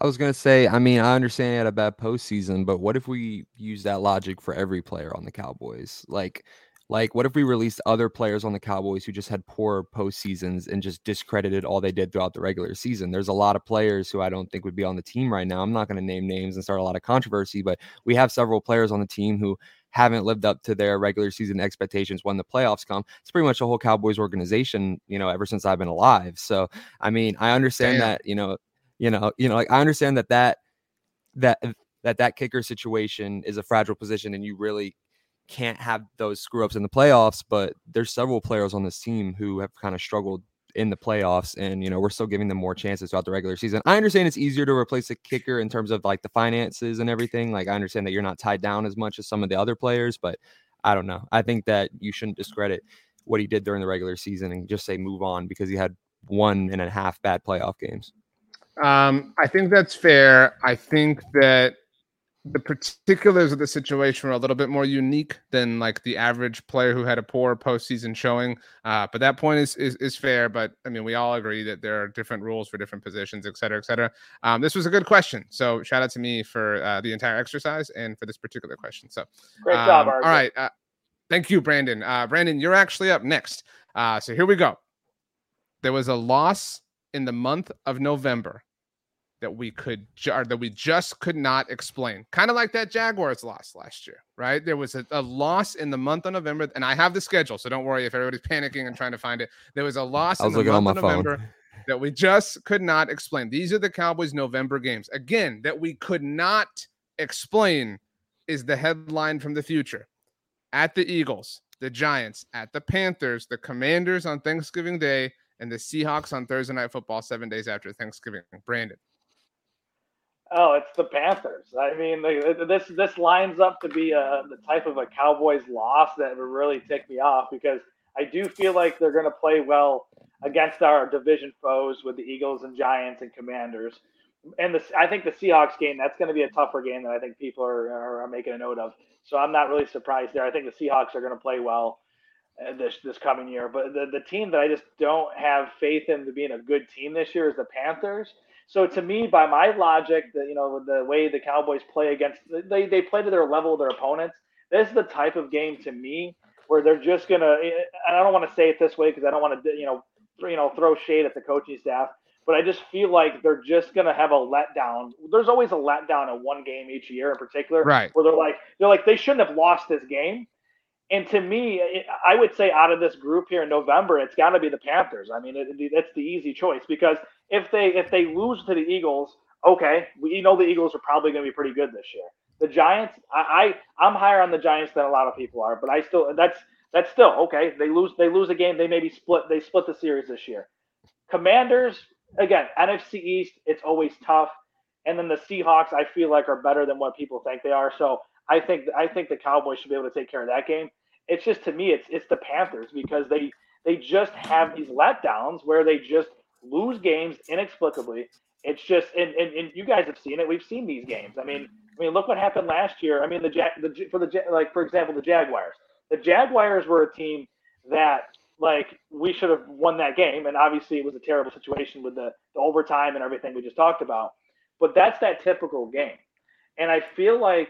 I was gonna say, I mean, I understand he had a bad postseason, but what if we use that logic for every player on the Cowboys? Like, like what if we released other players on the Cowboys who just had poor postseasons and just discredited all they did throughout the regular season? There's a lot of players who I don't think would be on the team right now. I'm not gonna name names and start a lot of controversy, but we have several players on the team who haven't lived up to their regular season expectations when the playoffs come. It's pretty much the whole Cowboys organization, you know, ever since I've been alive. So, I mean, I understand Damn. that, you know, you know, you know, like I understand that that that uh, that that kicker situation is a fragile position, and you really can't have those screw ups in the playoffs. But there's several players on this team who have kind of struggled in the playoffs, and you know we're still giving them more chances throughout the regular season. I understand it's easier to replace a kicker in terms of like the finances and everything. Like I understand that you're not tied down as much as some of the other players, but I don't know. I think that you shouldn't discredit what he did during the regular season and just say move on because he had one and a half bad playoff games. Um, I think that's fair. I think that the particulars of the situation were a little bit more unique than like the average player who had a poor postseason showing. Uh, but that point is, is is fair. But I mean, we all agree that there are different rules for different positions, et cetera, et cetera. Um, this was a good question. So shout out to me for uh, the entire exercise and for this particular question. So great um, job, All right. Uh, thank you, Brandon. Uh, Brandon, you're actually up next. Uh, so here we go. There was a loss in the month of November that we could ju- that we just could not explain. Kind of like that Jaguars loss last year, right? There was a, a, loss in the month of November, and I have the schedule, so don't worry if everybody's panicking and trying to find it. There was a loss in the month of November that we just could not explain. These are the Cowboys' November games. Again, that we could not explain is the headline from the future. At the Eagles, the Giants, at the Panthers, the Commanders on Thanksgiving Day, and the Seahawks on Thursday Night Football seven days after Thanksgiving. Brandon Oh, it's the Panthers. I mean, this this lines up to be a, the type of a Cowboys loss that would really tick me off because I do feel like they're going to play well against our division foes with the Eagles and Giants and Commanders. And the, I think the Seahawks game that's going to be a tougher game that I think people are, are, are making a note of. So I'm not really surprised there. I think the Seahawks are going to play well uh, this this coming year. But the the team that I just don't have faith in to being a good team this year is the Panthers. So to me, by my logic, that you know the way the Cowboys play against they they play to their level of their opponents. This is the type of game to me where they're just gonna. And I don't want to say it this way because I don't want to you know you know throw shade at the coaching staff. But I just feel like they're just gonna have a letdown. There's always a letdown in one game each year, in particular, right? Where they're like they're like they shouldn't have lost this game. And to me, I would say out of this group here in November, it's got to be the Panthers. I mean, it, it's the easy choice because if they if they lose to the Eagles, okay, we know the Eagles are probably going to be pretty good this year. The Giants, I, I I'm higher on the Giants than a lot of people are, but I still that's that's still okay. They lose they lose a game, they maybe split they split the series this year. Commanders, again, NFC East, it's always tough. And then the Seahawks, I feel like are better than what people think they are. So I think I think the Cowboys should be able to take care of that game. It's just to me, it's it's the Panthers because they they just have these letdowns where they just lose games inexplicably. It's just and, and, and you guys have seen it. We've seen these games. I mean, I mean, look what happened last year. I mean, the the for the like for example, the Jaguars. The Jaguars were a team that like we should have won that game, and obviously it was a terrible situation with the, the overtime and everything we just talked about. But that's that typical game, and I feel like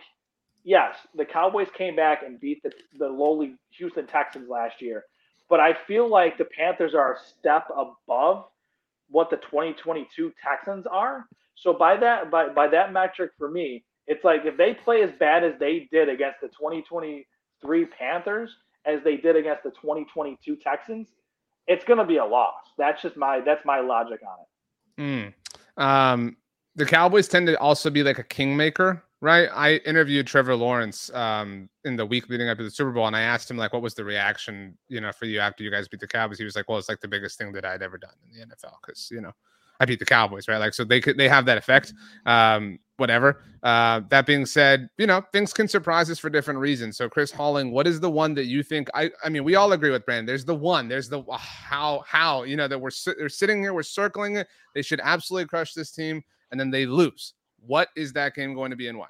yes, the Cowboys came back and beat the, the lowly Houston Texans last year, but I feel like the Panthers are a step above what the 2022 Texans are. So by that by by that metric for me, it's like if they play as bad as they did against the 2023 Panthers as they did against the 2022 Texans, it's going to be a loss. That's just my that's my logic on it. Mm. Um, the Cowboys tend to also be like a kingmaker right? I interviewed Trevor Lawrence um, in the week leading up to the Super Bowl, and I asked him like, "What was the reaction, you know, for you after you guys beat the Cowboys?" He was like, "Well, it's like the biggest thing that I'd ever done in the NFL because you know I beat the Cowboys, right? Like, so they could they have that effect. Um, whatever. Uh, that being said, you know, things can surprise us for different reasons. So, Chris Halling, what is the one that you think? I I mean, we all agree with Brand. There's the one. There's the how how you know that we're they're sitting here, we're circling it. They should absolutely crush this team, and then they lose. What is that game going to be and why?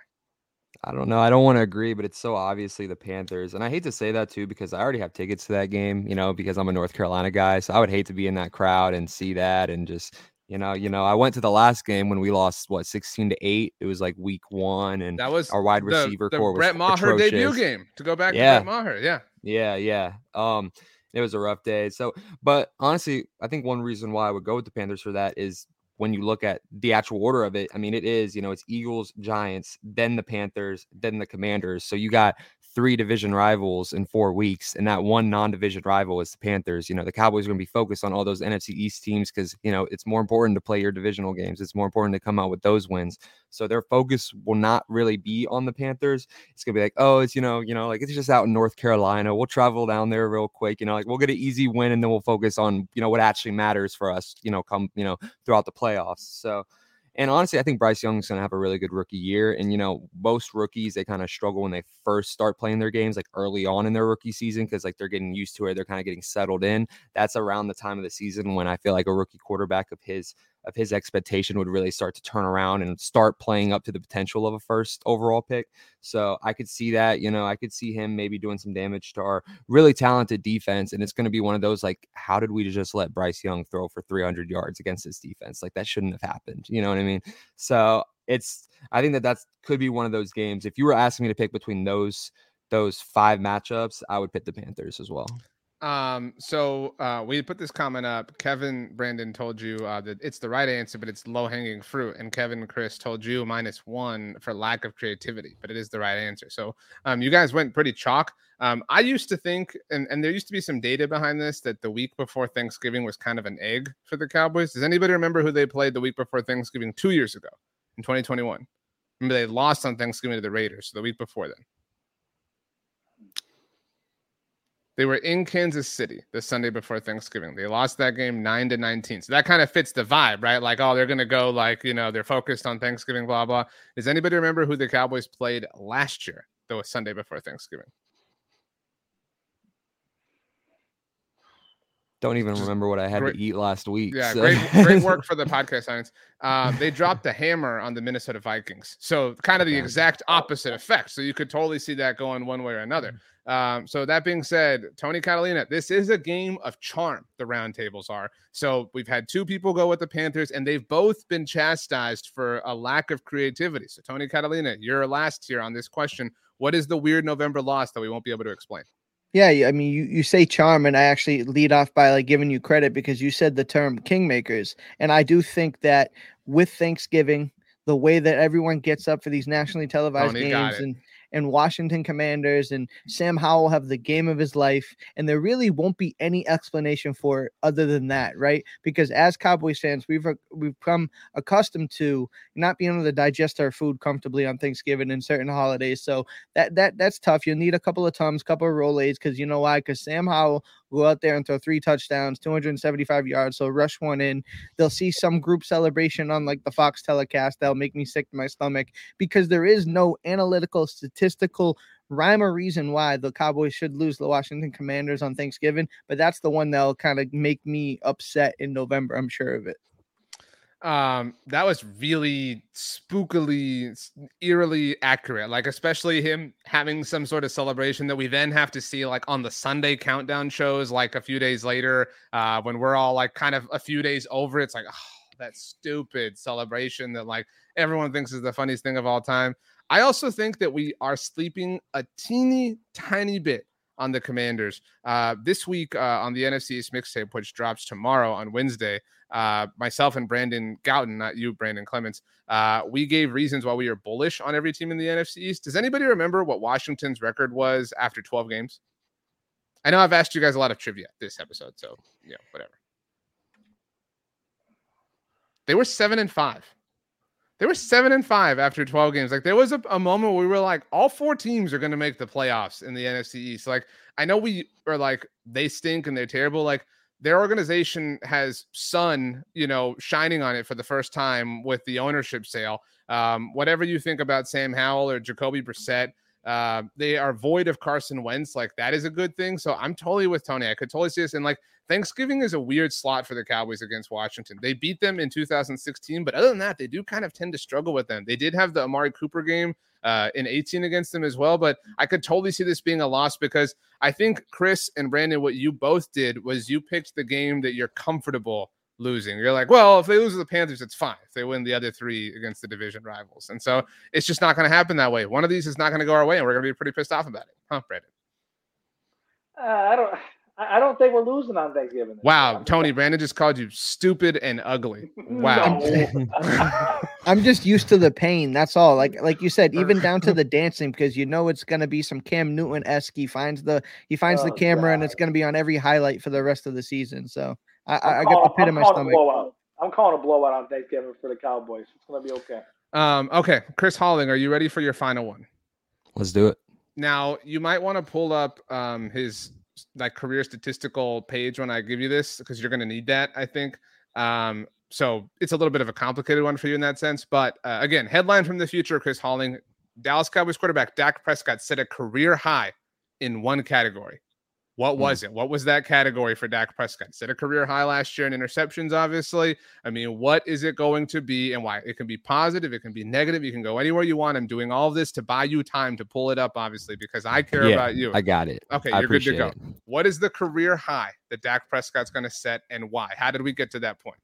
I don't know. I don't want to agree, but it's so obviously the Panthers. And I hate to say that too because I already have tickets to that game, you know, because I'm a North Carolina guy. So I would hate to be in that crowd and see that and just, you know, you know, I went to the last game when we lost what 16 to 8. It was like week 1 and that was our wide receiver the, core Brett was Maher atrocious. debut game to go back yeah. to Brett Maher. Yeah. Yeah, yeah. Um it was a rough day. So, but honestly, I think one reason why I would go with the Panthers for that is when you look at the actual order of it, I mean, it is, you know, it's Eagles, Giants, then the Panthers, then the Commanders. So you got three division rivals in four weeks, and that one non-division rival is the Panthers. You know, the Cowboys are going to be focused on all those NFC East teams because you know it's more important to play your divisional games. It's more important to come out with those wins. So their focus will not really be on the Panthers. It's gonna be like, oh, it's you know, you know, like it's just out in North Carolina. We'll travel down there real quick. You know, like we'll get an easy win, and then we'll focus on you know what actually matters for us. You know, come you know throughout the playoffs. So and honestly, I think Bryce Young is going to have a really good rookie year. And, you know, most rookies, they kind of struggle when they first start playing their games, like early on in their rookie season, because like they're getting used to it. They're kind of getting settled in. That's around the time of the season when I feel like a rookie quarterback of his of his expectation would really start to turn around and start playing up to the potential of a first overall pick. So I could see that, you know, I could see him maybe doing some damage to our really talented defense. And it's going to be one of those like, how did we just let Bryce Young throw for 300 yards against this defense? Like that shouldn't have happened. You know what I mean? So it's, I think that that's could be one of those games. If you were asking me to pick between those, those five matchups, I would pick the Panthers as well. Um, so uh, we put this comment up. Kevin Brandon told you uh, that it's the right answer, but it's low hanging fruit. And Kevin Chris told you minus one for lack of creativity, but it is the right answer. So um, you guys went pretty chalk. Um, I used to think, and, and there used to be some data behind this, that the week before Thanksgiving was kind of an egg for the Cowboys. Does anybody remember who they played the week before Thanksgiving two years ago in 2021? Remember, they lost on Thanksgiving to the Raiders so the week before then. They were in Kansas City the Sunday before Thanksgiving. They lost that game 9 to 19. So that kind of fits the vibe, right? Like, oh, they're going to go like, you know, they're focused on Thanksgiving, blah, blah. Does anybody remember who the Cowboys played last year, though, Sunday before Thanksgiving? Don't even remember what I had great, to eat last week. Yeah, so. great, great work for the podcast science. Um, they dropped the hammer on the Minnesota Vikings, so kind of the exact opposite effect. So you could totally see that going one way or another. Um, so that being said, Tony Catalina, this is a game of charm. The roundtables are. So we've had two people go with the Panthers, and they've both been chastised for a lack of creativity. So Tony Catalina, you're last here on this question. What is the weird November loss that we won't be able to explain? Yeah, I mean, you, you say charm, and I actually lead off by like giving you credit because you said the term kingmakers, and I do think that with Thanksgiving, the way that everyone gets up for these nationally televised Tony games and and Washington Commanders and Sam Howell have the game of his life. And there really won't be any explanation for it other than that, right? Because as Cowboys fans, we've uh, we've come accustomed to not being able to digest our food comfortably on Thanksgiving and certain holidays. So that that that's tough. You'll need a couple of tums, couple of Rolaids, because you know why? Because Sam Howell go out there and throw three touchdowns, 275 yards. So rush one in. They'll see some group celebration on like the Fox telecast. That'll make me sick to my stomach because there is no analytical, statistical rhyme or reason why the Cowboys should lose the Washington Commanders on Thanksgiving. But that's the one that'll kind of make me upset in November. I'm sure of it um that was really spookily eerily accurate like especially him having some sort of celebration that we then have to see like on the sunday countdown shows like a few days later uh when we're all like kind of a few days over it's like oh, that stupid celebration that like everyone thinks is the funniest thing of all time. I also think that we are sleeping a teeny tiny bit on the commanders uh this week uh on the nfc east mixtape which drops tomorrow on wednesday uh, myself and Brandon Gowton, not you, Brandon Clements, uh, we gave reasons why we are bullish on every team in the NFC East. Does anybody remember what Washington's record was after 12 games? I know I've asked you guys a lot of trivia this episode, so yeah, whatever. They were seven and five. They were seven and five after 12 games. Like there was a, a moment where we were like, all four teams are going to make the playoffs in the NFC East. Like I know we are like they stink and they're terrible. Like their organization has sun, you know, shining on it for the first time with the ownership sale. Um, whatever you think about Sam Howell or Jacoby Brissett, uh, they are void of Carson Wentz. Like that is a good thing. So I'm totally with Tony. I could totally see this. And like Thanksgiving is a weird slot for the Cowboys against Washington. They beat them in 2016, but other than that, they do kind of tend to struggle with them. They did have the Amari Cooper game uh, in 18 against them as well. But I could totally see this being a loss because I think Chris and Brandon, what you both did was you picked the game that you're comfortable losing. You're like, well, if they lose to the Panthers, it's fine. If they win the other three against the division rivals. And so it's just not going to happen that way. One of these is not going to go our way, and we're going to be pretty pissed off about it. Huh, Brandon? Uh, I don't. I don't think we're losing on Thanksgiving. Wow, Tony Brandon just called you stupid and ugly. Wow. I'm just used to the pain. That's all. Like like you said, even down to the dancing, because you know it's gonna be some Cam Newton esque. He finds the he finds oh, the camera, God. and it's gonna be on every highlight for the rest of the season. So I, I, I got the pit I'm in my stomach. Blowout. I'm calling a blowout on Thanksgiving for the Cowboys. It's gonna be okay. Um. Okay, Chris Halling, are you ready for your final one? Let's do it. Now you might want to pull up um his like career statistical page when I give you this because you're going to need that, I think. Um, so it's a little bit of a complicated one for you in that sense. But uh, again, headline from the future: Chris Halling, Dallas Cowboys quarterback Dak Prescott set a career high in one category. What hmm. was it? What was that category for Dak Prescott? Set a career high last year in interceptions, obviously. I mean, what is it going to be and why? It can be positive, it can be negative. You can go anywhere you want. I'm doing all this to buy you time to pull it up, obviously, because I care yeah, about you. I got it. Okay, I you're good to go. It. What is the career high that Dak Prescott's going to set and why? How did we get to that point?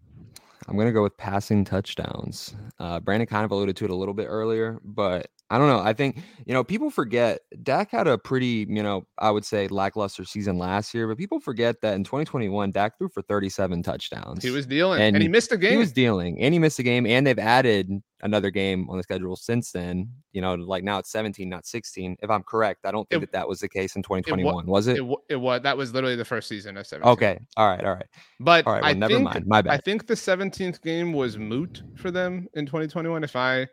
I'm going to go with passing touchdowns. Uh, Brandon kind of alluded to it a little bit earlier, but I don't know. I think, you know, people forget Dak had a pretty, you know, I would say lackluster season last year, but people forget that in 2021, Dak threw for 37 touchdowns. He was dealing and, and he missed a game. He was dealing and he missed a game. And they've added another game on the schedule since then. You know, like now it's 17, not 16. If I'm correct, I don't think it, that that was the case in 2021. It, was it? it? It was. That was literally the first season of 17. Okay. All right. All right. But all right. Well, I never think, mind. My bad. I think the 17th game was moot for them in 2021. If I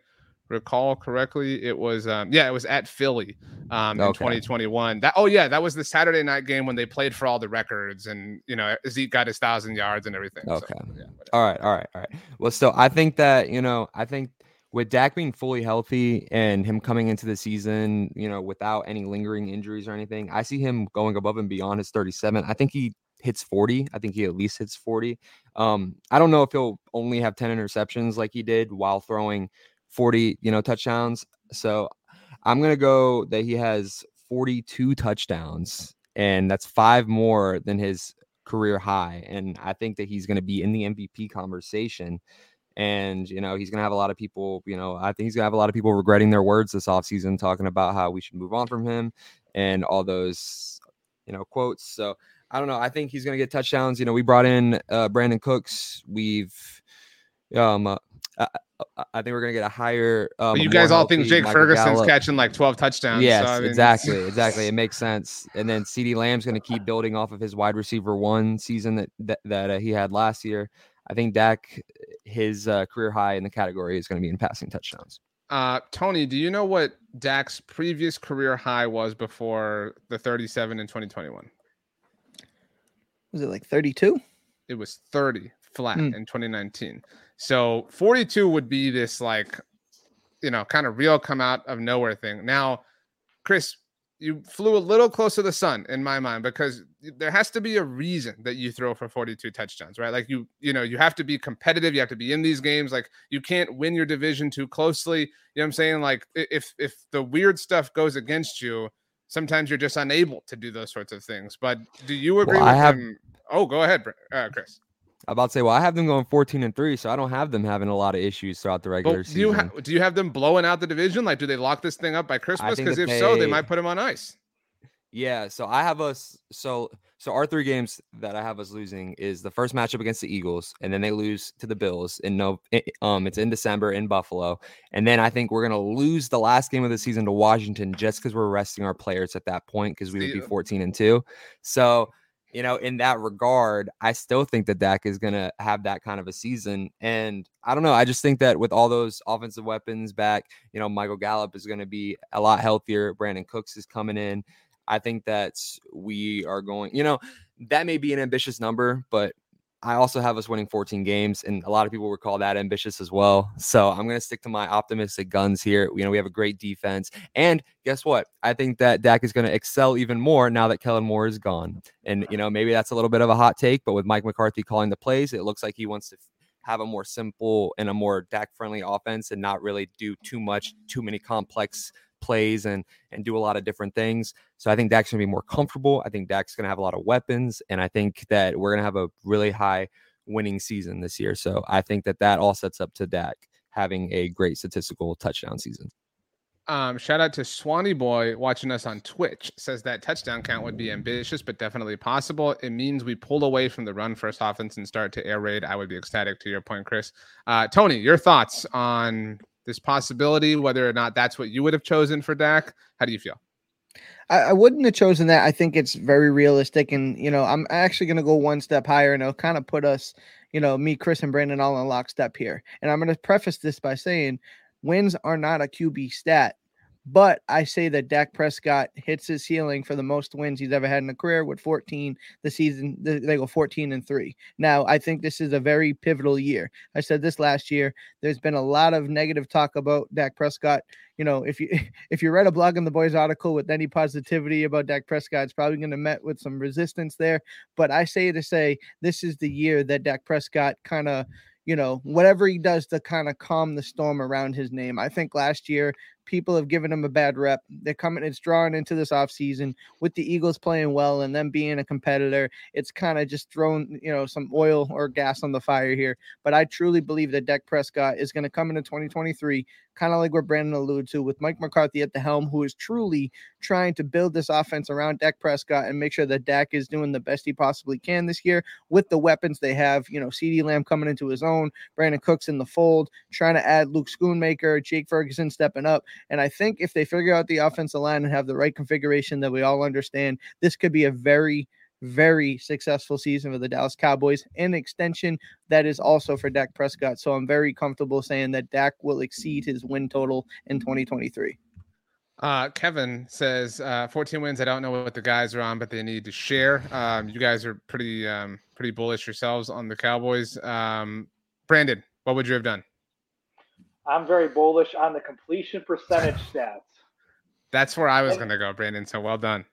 recall correctly, it was um, yeah, it was at Philly um, in Okay. 2021. That oh yeah, that was the Saturday night game when they played for all the records and you know Zeke got his thousand yards and everything. So, Okay. yeah. All right, all right, all right. Well, still, I think that you know, I think with Dak being fully healthy and him coming into the season, you know, without any lingering injuries or anything, I see him going above and beyond his 37. I think he hits 40. I think he at least hits 40. Um, I don't know if he'll only have 10 interceptions like he did while throwing 40, you know, touchdowns. So I'm gonna go that he has 42 touchdowns, and that's five more than his career high. And I think that he's gonna be in the MVP conversation. And you know, he's gonna have a lot of people, you know, I think he's gonna have a lot of people regretting their words this offseason, talking about how we should move on from him and all those, you know, quotes. So I don't know. I think he's gonna get touchdowns. You know, we brought in uh, Brandin Cooks. We've um uh, I, I- think we're gonna get a higher. Um, you guys all think Jake Michael Ferguson's Gallup. catching like 12 touchdowns. Yes, so, I mean, exactly, exactly. It makes sense. And then CeeDee Lamb's going to keep building off of his wide receiver one season that that, that uh, he had last year. I think Dak, his uh, career high in the category is going to be in passing touchdowns. Uh, Tony, do you know what Dak's previous career high was before the 37 in 2021? Was it like 32? It was 30 flat Hmm. in 2019. So 42 would be this like, you know, kind of real come out of nowhere thing. Now, Chris, you flew a little close to the sun in my mind because there has to be a reason that you throw for 42 touchdowns, right? Like you, you know, you have to be competitive. You have to be in these games. Like you can't win your division too closely. You know what I'm saying? Like if if the weird stuff goes against you, sometimes you're just unable to do those sorts of things. But do you agree Well, I have- him? Oh, go ahead, uh, Chris. I'm about to say, well, I have them going 14 and three, so I don't have them having a lot of issues throughout the regular do season. you ha- do you have them blowing out the division? Like, do they lock this thing up by Christmas? Because if so, they they- might put them on ice. Yeah, so I have us so so our three games that I have us losing is the first matchup against the Eagles, and then they lose to the Bills in no um it's in December in Buffalo, and then I think we're gonna lose the last game of the season to Washington just because we're resting our players at that point because we would be 14 and two. So you know, in that regard, I still think that Dak is gonna have that kind of a season, and I don't know. I just think that with all those offensive weapons back, you know, Michael Gallup is gonna be a lot healthier. Brandin Cooks is coming in. I think that we are going, you know, that may be an ambitious number, but I also have us winning 14 games, and a lot of people would call that ambitious as well. So I'm going to stick to my optimistic guns here. You know, we have a great defense, and guess what? I think that Dak is going to excel even more now that Kellen Moore is gone. And you know, maybe that's a little bit of a hot take, but with Mike McCarthy calling the plays, it looks like he wants to have a more simple and a more Dak friendly offense, and not really do too much, too many complex plays and and do a lot of different things. So I think Dak's gonna be more comfortable. I think Dak's gonna have a lot of weapons, and I think that we're gonna have a really high winning season this year. So I think that that all sets up to Dak having a great statistical touchdown season. Um, shout out to Swanee Boy watching us on Twitch. Says that touchdown count would be ambitious, but definitely possible. It means we pull away from the run first offense and start to air raid. I would be ecstatic to your point, Chris. Uh, Tony, your thoughts on this possibility, whether or not that's what you would have chosen for Dak? How do you feel? I, I wouldn't have chosen that. I think it's very realistic, and you know, I'm actually going to go one step higher, and it'll kind of put us, you know, me, Chris, and Brandon all in lockstep here. And I'm going to preface this by saying, wins are not a QB stat. But I say that Dak Prescott hits his ceiling for the most wins he's ever had in a career with 14 the season. They go 14 and three. Now, I think this is a very pivotal year. I said this last year. There's been a lot of negative talk about Dak Prescott. You know, if you if you read a Blogging the Boys article with any positivity about Dak Prescott, it's probably going to met with some resistance there. But I say to say this is the year that Dak Prescott kind of you know, whatever he does to kind of calm the storm around his name. I think last year people have given him a bad rep. They're coming, it's drawing into this offseason with the Eagles playing well and them being a competitor. It's kind of just thrown, you know, some oil or gas on the fire here. But I truly believe that Dak Prescott is going to come into 2023, kind of like what Brandon alluded to, with Mike McCarthy at the helm, who is truly trying to build this offense around Dak Prescott and make sure that Dak is doing the best he possibly can this year with the weapons they have. You know, CeeDee Lamb coming into his own, Brandin Cooks in the fold, trying to add Luke Schoonmaker, Jake Ferguson stepping up. And I think if they figure out the offensive line and have the right configuration that we all understand, this could be a very very successful season for the Dallas Cowboys. In extension, that is also for Dak Prescott. So I'm very comfortable saying that Dak will exceed his win total in 2023. Uh, Kevin says uh, 14 wins. I don't know what the guys are on, but they need to share. Um, you guys are pretty um, pretty bullish yourselves on the Cowboys. Um, Brandon, what would you have done? I'm very bullish on the completion percentage stats. That's where I was going to go, Brandon. So well done.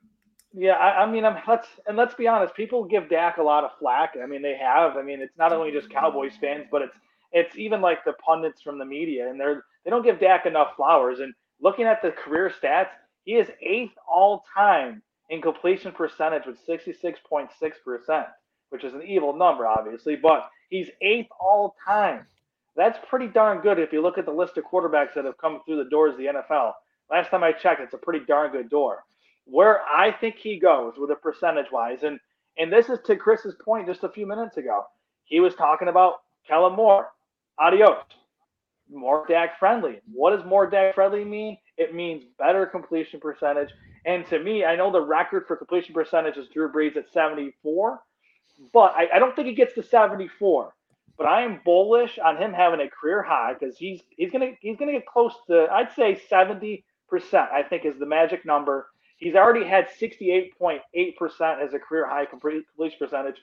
Yeah, I, I, mean, I'm let's and let's be honest. People give Dak a lot of flack. I mean, they have. I mean, it's not only just Cowboys fans, but it's it's even like the pundits from the media, and they're they don't give Dak enough flowers. And looking at the career stats, he is eighth all time in completion percentage with 66.6 percent, which is an evil number, obviously, but he's eighth all time. That's pretty darn good if you look at the list of quarterbacks that have come through the doors of the NFL. Last time I checked, it's a pretty darn good door. Where I think he goes with a percentage wise, and and this is to Chris's point just a few minutes ago. He was talking about Kellen Moore. Adios. More Dak friendly. What does more Dak friendly mean? It means better completion percentage. And to me, I know the record for completion percentage is Drew Brees at 74, but I, I don't think he gets to 74. But I am bullish on him having a career high because he's he's gonna he's gonna get close to I'd say 70 percent. I think is the magic number. He's already had 68.8% as a career high completion percentage,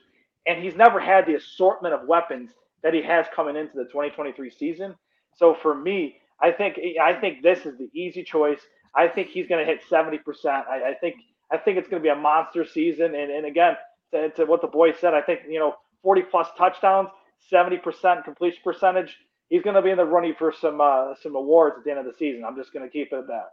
and he's never had the assortment of weapons that he has coming into the 2023 season. So for me, I think I think this is the easy choice. I think he's to hit 70%. I, I, think I think it's to be a monster season. And, and again, to, to what the boy said, I think you know 40 plus touchdowns, 70% completion percentage. He's going to be in the running for some uh, some awards at the end of the season. I'm just going to keep it at that.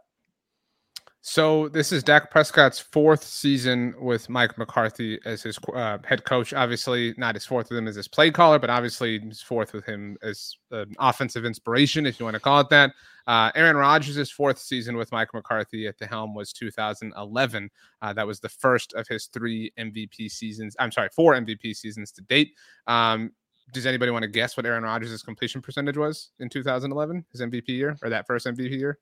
So this is Dak Prescott's fourth season with Mike McCarthy as his uh, head coach. Obviously, not his fourth with him as his play caller, but obviously his fourth with him as an offensive inspiration, if you want to call it that. Uh, Aaron Rodgers' fourth season with Mike McCarthy at the helm was 2011. Uh, that was the first of his three MVP seasons. I'm sorry, four MVP seasons to date. Um, does anybody want to guess what Aaron Rodgers' completion percentage was in 2011, his MVP year, or that first MVP year?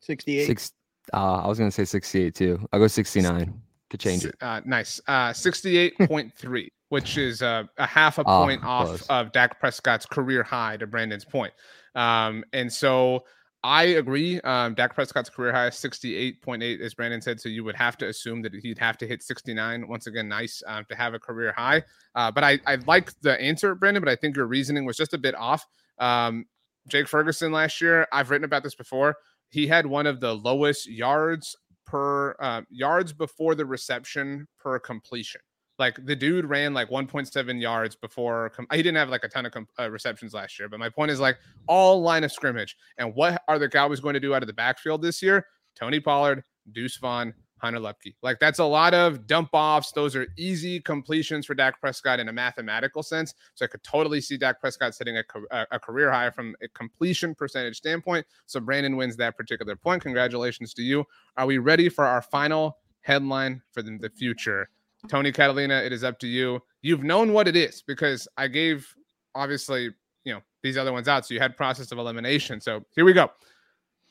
68. Six, uh, I was gonna say 68 too. I'll go 69 to change it. Uh, nice. Uh, 68.3, which is uh, a half a ah, point off close. of Dak Prescott's career high to Brandon's point. Um, and so I agree. Um, Dak Prescott's career high is 68.8, as Brandon said. So you would have to assume that he'd have to hit 69. Once again, nice um, to have a career high. Uh, but I, I like the answer, Brandon, but I think your reasoning was just a bit off. Um, Jake Ferguson last year, I've written about this before he had one of the lowest yards per uh, yards before the reception per completion. Like the dude ran like 1.7 yards before. Com- he didn't have like a ton of com- uh, receptions last year, but my point is like all line of scrimmage. And what are the Cowboys going to do out of the backfield this year? Tony Pollard, Deuce Vaughn, Hunter Luepke. Like that's a lot of dump offs. Those are easy completions for Dak Prescott in a mathematical sense. So I could totally see Dak Prescott setting a, a, career high from a completion percentage standpoint. So Brandon wins that particular point. Congratulations to you. Are we ready for our final headline for the, the future? Tony Catalina, it is up to you. You've known what it is because I gave obviously, you know, these other ones out. So you had process of elimination. So here we go.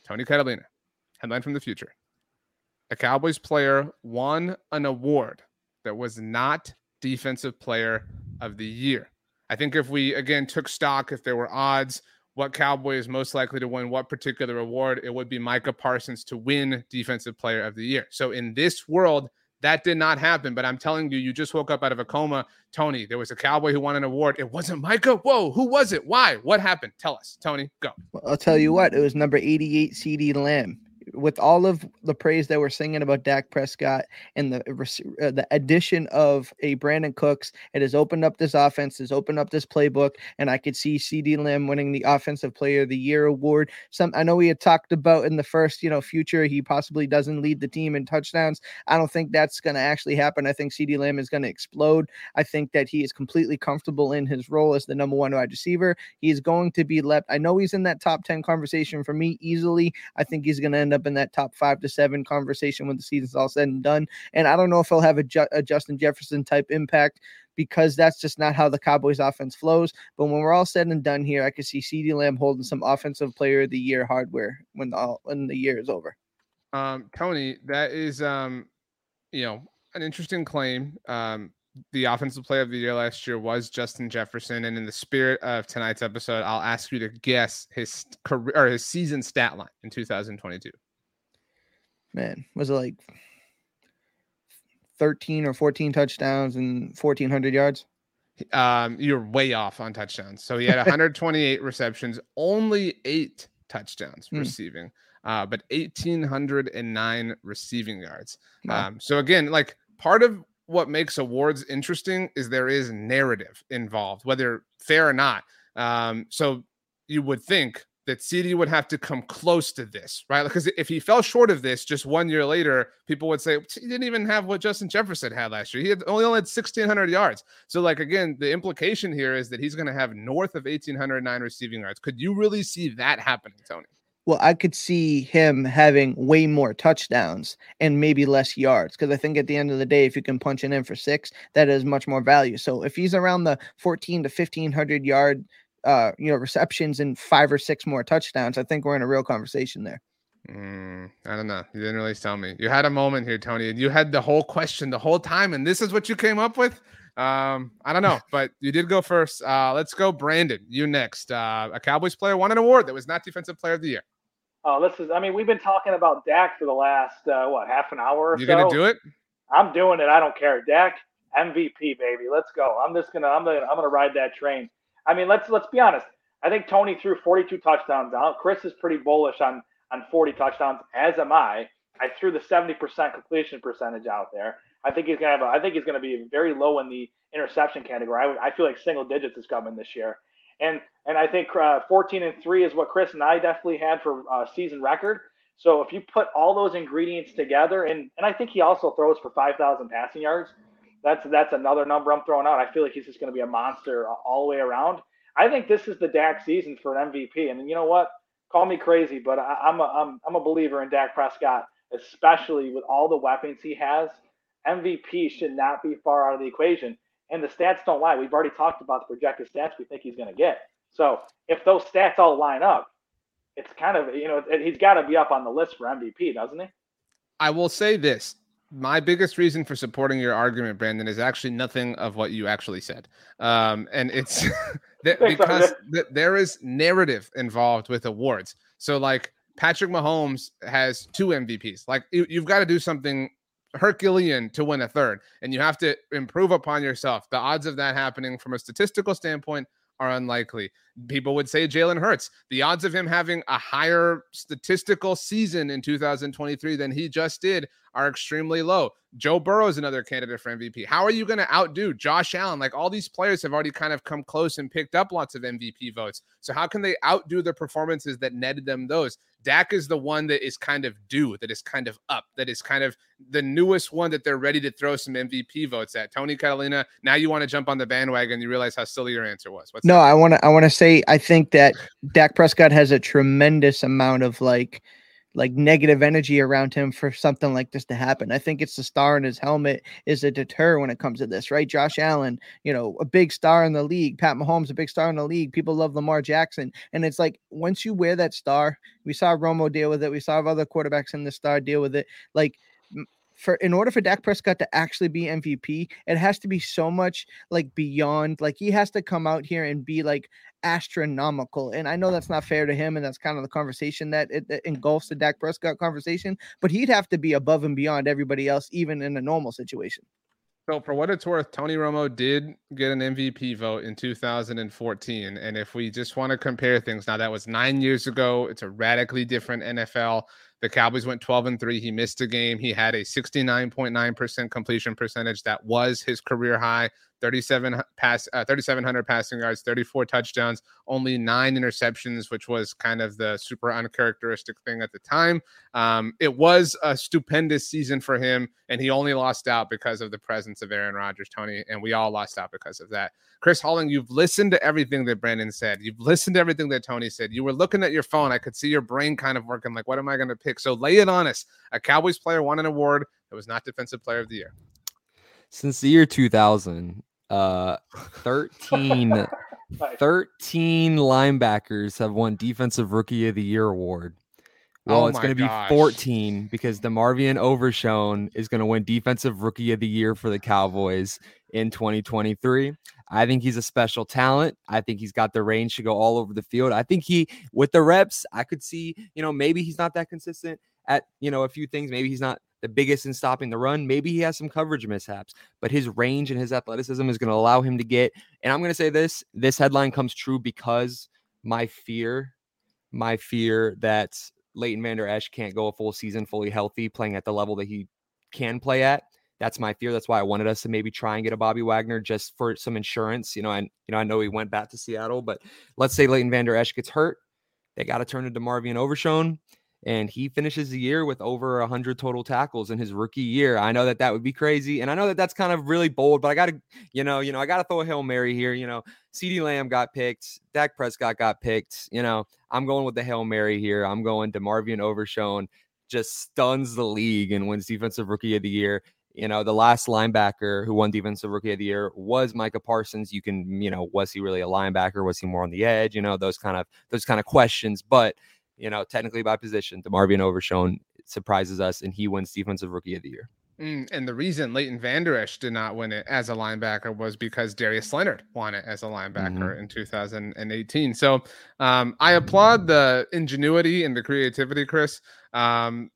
Tony Catalina, headline from the future a Cowboys player won an award that was not defensive player of the year. I think if we again took stock, if there were odds, what Cowboy is most likely to win what particular award, it would be Micah Parsons to win defensive player of the year. So in this world, that did not happen. But I'm telling you, you just woke up out of a coma. Tony, there was a Cowboy who won an award. It wasn't Micah. Whoa, who was it? Why? What happened? Tell us. Tony, go. I'll tell you what, it was number 88 CeeDee Lamb with all of the praise that we're singing about Dak Prescott and the uh, the addition of a Brandin Cooks, it has opened up this offense, has opened up this playbook, and I could see CeeDee Lamb winning the Offensive Player of the Year award. Some I know we had talked about in the first you know future he possibly doesn't lead the team in touchdowns. I don't think that's going to actually happen. I think CeeDee Lamb is going to explode. I think that he is completely comfortable in his role as the number one wide receiver. He is going to be left. I know he's in that top ten conversation for me easily. I think he's going to end up in that top five to seven conversation when the season's all said and done. And I don't know if he'll have a, Ju- a Justin Jefferson type impact because that's just not how the Cowboys offense flows. But when we're all said and done here, I could see CeeDee Lamb holding some offensive player of the year hardware when the when the year is over. Um, Tony, that is um, you know, an interesting claim. Um, the offensive player of the year last year was Justin Jefferson, and in the spirit of tonight's episode, I'll ask you to guess his career or his season stat line in 2022. Man, was it like 13 or 14 touchdowns and 1400 yards? Um, you're way off on touchdowns. So he had 128 receptions, only eight touchdowns Hmm. receiving, uh, but 1,809 receiving yards. Wow. Um, so again, like part of what makes awards interesting is there is narrative involved, whether fair or not. Um, so you would think that CeeDee would have to come close to this, right? Because if he fell short of this just one year later, people would say he didn't even have what Justin Jefferson had last year. He had only only had 1,600 yards. So, like again, the implication here is that he's going to have north of 1,809 receiving yards. Could you really see that happening, Tony? Well, I could see him having way more touchdowns and maybe less yards because I think at the end of the day, if you can punch it in for six, that is much more value. So if he's around the 14 to 1500 yard, uh, you know, receptions and five or six more touchdowns, I think we're in a real conversation there. Mm, I don't know. You didn't really tell me. You had a moment here, Tony, and you had the whole question the whole time, and this is what you came up with. Um, I don't know, but you did go first. Uh, let's go, Brandon. You next. Uh, a Cowboys player won an award that was not Defensive Player of the Year. Oh, this is. I mean, we've been talking about Dak for the last uh, what half an hour or You so. gonna do it? I'm doing it. I don't care. Dak MVP, baby. Let's go. I'm just gonna. I'm gonna. I'm gonna ride that train. I mean, let's let's be honest. I think Tony threw 42 touchdowns out. Chris is pretty bullish on on 40 touchdowns, as am I. I threw the 70% completion percentage out there. I think he's gonna have. A, I think he's gonna be very low in the interception category. I, would, I feel like single digits is coming this year, and and I think uh, 14 and three is what Chris and I definitely had for uh, season record. So if you put all those ingredients together, and and I think he also throws for 5,000 passing yards. That's that's another number I'm throwing out. I feel like he's just going to be a monster all the way around. I think this is the Dak season for an MVP. And you know what? Call me crazy, but I, I'm a I'm I'm a believer in Dak Prescott, especially with all the weapons he has. MVP should not be far out of the equation. And the stats don't lie. We've already talked about the projected stats we think he's going to get. So if those stats all line up, it's kind of you know he's got to be up on the list for MVP, doesn't he? I will say this. My biggest reason for supporting your argument, Brandon, is actually nothing of what you actually said. Um, and it's that because th- there is narrative involved with awards. So, like, Patrick Mahomes has two MVPs. Like, you, you've got to do something Herculean to win a third, and you have to improve upon yourself. The odds of that happening from a statistical standpoint are unlikely. People would say Jalen Hurts. The odds of him having a higher statistical season in 2023 than he just did are extremely low. Joe Burrow is another candidate for MVP. How are you going to outdo Josh Allen? Like all these players have already kind of come close and picked up lots of MVP votes. So how can they outdo the performances that netted them those? Dak is the one that is kind of due, that is kind of up, that is kind of the newest one that they're ready to throw some MVP votes at. Tony Catalina, now you want to jump on the bandwagon. You realize how silly your answer was. What's No, that? I want to. I want to say. I think that Dak Prescott has a tremendous amount of like, like negative energy around him for something like this to happen. I think it's the star in his helmet is a deter when it comes to this, right? Josh Allen, you know, a big star in the league. Pat Mahomes, a big star in the league. People love Lamar Jackson, and it's like once you wear that star, we saw Romo deal with it. We saw other quarterbacks in the star deal with it. Like. For in order for Dak Prescott to actually be MVP, it has to be so much like beyond. Like he has to come out here and be like astronomical. And I know that's not fair to him, and that's kind of the conversation that it, engulfs the Dak Prescott conversation. But he'd have to be above and beyond everybody else, even in a normal situation. So, for what it's worth, Tony Romo did get an MVP vote in 2014. And if we just want to compare things, now that was nine years ago. It's a radically different NFL. The Cowboys went 12 and 3. He missed a game. He had a 69.9% completion percentage. That was his career high. 37 pass, uh, 3,700 passing yards, 34 touchdowns, only nine interceptions, which was kind of the super uncharacteristic thing at the time. Um, it was a stupendous season for him, and he only lost out because of the presence of Aaron Rodgers, Tony, and we all lost out because of that. Chris Halling, you've listened to everything that Brandon said. You've listened to everything that Tony said. You were looking at your phone. I could see your brain kind of working like, what am I going to pick? So lay it on us. A Cowboys player won an award that was not Defensive Player of the Year. Since the year 2000, uh, 13, 13 linebackers have won Defensive Rookie of the Year award. Well, Oh it's going to be 14 because DeMarvion Overshown is going to win Defensive Rookie of the Year for the Cowboys in 2023. I think he's a special talent. I think he's got the range to go all over the field. I think he, with the reps, I could see, you know, maybe he's not that consistent at, you know, a few things. Maybe he's not the biggest in stopping the run. Maybe he has some coverage mishaps, but his range and his athleticism is going to allow him to get. And I'm going to say this this headline comes true because my fear, my fear that Leighton Vander Esch can't go a full season fully healthy, playing at the level that he can play at. That's my fear. That's why I wanted us to maybe try and get a Bobby Wagner just for some insurance. You know, and you know, I know he went back to Seattle, but let's say Leighton Vander Esch gets hurt, they got to turn to DeMarvion Overshown, and he finishes the year with over hundred total tackles in his rookie year. I know that that would be crazy, and I know that that's kind of really bold, but I got to, you know, you know, I got to throw a hail mary here. You know, CeeDee Lamb got picked, Dak Prescott got picked. You know, I'm going with the hail mary here. I'm going DeMarvion Overshown just stuns the league and wins defensive rookie of the year. You know, the last linebacker who won defensive rookie of the year was Micah Parsons. You can, you know, was he really a linebacker? Was he more on the edge? You know, those kind of those kind of questions. But you know, technically by position, DeMarvion Overshown surprises us and he wins defensive rookie of the year. Mm, and the reason Leighton Vander Esch did not win it as a linebacker was because Darius Leonard won it as a linebacker in 2018. So um, I applaud the ingenuity and the creativity, Chris. Um,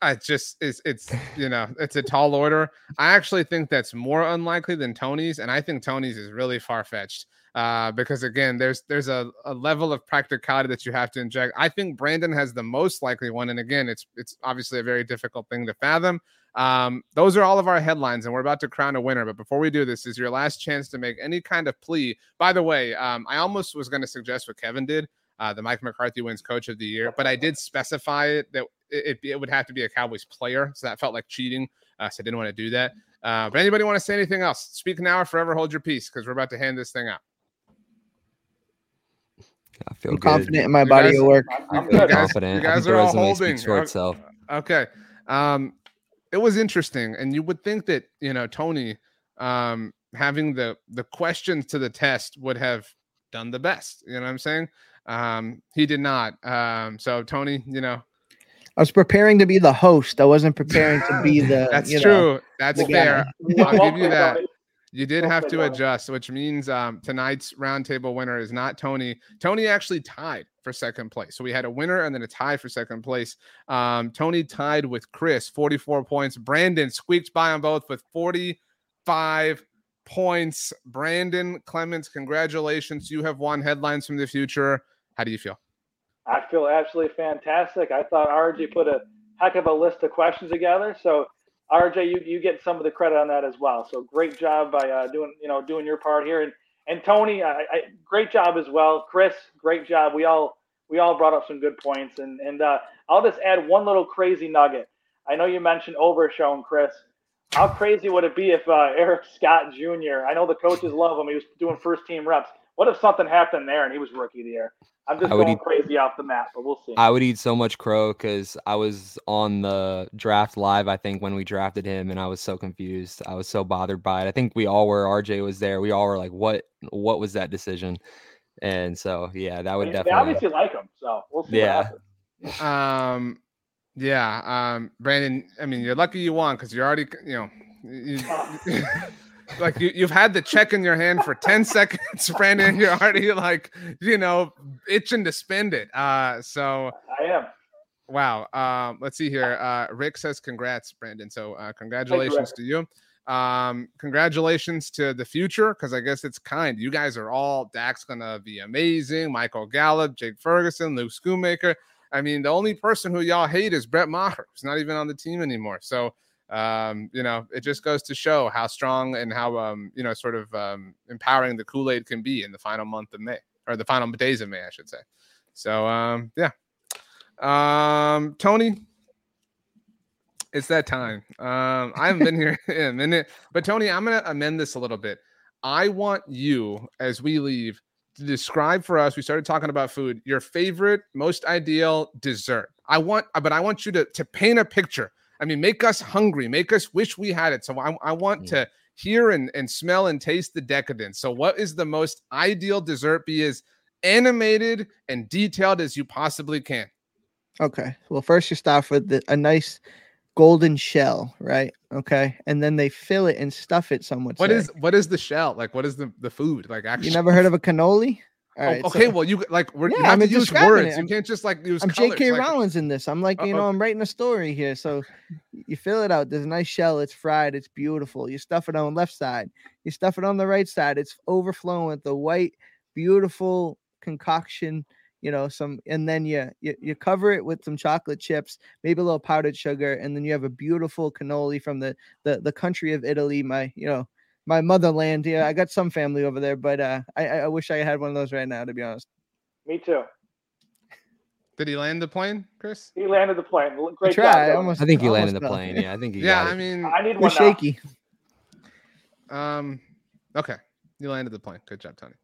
I just it's it's you know it's a tall order. I actually think that's more unlikely than Tony's, and I think Tony's is really far fetched. Uh, because again, there's there's a, a level of practicality that you have to inject. I think Brandon has the most likely one, and again, it's it's obviously a very difficult thing to fathom. Um, those are all of our headlines, and we're about to crown a winner. But before we do this, is your last chance to make any kind of plea. By the way, um, I almost was going to suggest what Kevin did. Uh, the Mike McCarthy wins Coach of the Year, but I did specify it that it, it, would have to be a Cowboys player, so that felt like cheating. Uh, so I didn't want to do that. Uh, but anybody want to say anything else? Speak now or forever hold your peace, because we're about to hand this thing out. I feel I'm good. confident in my You body guys- of work. I'm You good. guys- confident. you I guys think the are all holding. speaks for Okay. itself. Okay. Um, it was interesting, and you would think that you know Tony, um, having the the questions to the test would have done the best. You know what I'm saying? Um, he did not. Um, so Tony, you know, I was preparing to be the host. I wasn't preparing to be the. that's you true. know, that's the guy. fair. I'll give you that. You did have to adjust, which means um, tonight's roundtable winner is not Tony. Tony actually tied for second place. So we had a winner and then a tie for second place. Um, Tony tied with Chris, 44 points. Brandon squeaked by on both with 45 points. Brandon Clements, congratulations. You have won headlines from the future. How do you feel? I feel absolutely fantastic. I thought RJ put a heck of a list of questions together. So RJ, you, you get some of the credit on that as well. So great job by uh, doing you know doing your part here. And and Tony, I, I, great job as well. Chris, great job. We all we all brought up some good points. And and uh, I'll just add one little crazy nugget. I know you mentioned Overshown, Chris. How crazy would it be if uh, Eric Scott Jr. I know the coaches love him. He was doing first team reps. What if something happened there and he was rookie of the year? I'm just I would going eat- crazy off the map, but we'll see. I would eat so much crow because I was on the draft live, I think, when we drafted him, and I was so confused. I was so bothered by it. I think we all were. RJ was there. We all were like, "What? What was that decision?" And so, yeah, that would they, they definitely. obviously like him, so we'll see. Yeah. What. Um, yeah, um, Brandon. I mean, you're lucky you won because you're already, you know, you, like you, you've had the check in your hand for 10 seconds, Brandon. You're already like, you know, itching to spend it. Uh, so I am. wow. Um, let's see here. Uh, Rick says, "Congrats, Brandon." So, uh, congratulations to you. Um, congratulations to the future because I guess it's kind. You guys are all Dak's gonna be amazing. Michael Gallup, Jake Ferguson, Luke Schoonmaker. I mean, the only person who y'all hate is Brett Maher, who's not even on the team anymore. So, um, you know, it just goes to show how strong and how, um, you know, sort of um, empowering the Kool Aid can be in the final month of May or the final days of May, I should say. So, um, yeah. Um, Tony, it's that time. Um, I haven't been here in a minute, but Tony, I'm gonna amend this a little bit. I want you, as we leave, to describe for us. We started talking about food. Your favorite, most ideal dessert. I want, but I want you to to paint a picture. I mean, make us hungry, make us wish we had it. So I, I want to hear and, and smell and taste the decadence. So, what is the most ideal dessert? Be as animated and detailed as you possibly can. Okay. Well, first you start with the, a nice golden shell, right? Okay, and then they fill it and stuff it. Some would What say. is what is the shell? Like what is the the food? Like actually You never heard of a cannoli? All Oh, right. okay, so- well you like we're, you have I'm to use words. You can't just like use I'm colors. J.K. like- Rowling's in this. I'm like, you Uh-oh. know, uh-huh. I'm writing a story here. So you fill it out. There's a nice shell. It's fried. It's beautiful. You stuff it on the left side. You stuff it on the right side. It's overflowing with the white, beautiful concoction. You know, some, and then you, you you cover it with some chocolate chips, maybe a little powdered sugar, and then you have a beautiful cannoli from the the the country of Italy. My, you know, my motherland. Yeah, I got some family over there, but uh, I I I wish I had one of those right now. To be honest. Me too. Did he land the plane, Chris? He landed the plane. Great tried. job. I almost. I think he almost landed the plane. Yeah, I think he Yeah, got I it. mean I need It one was now. shaky. um okay. You landed the plane. Good job, Tony.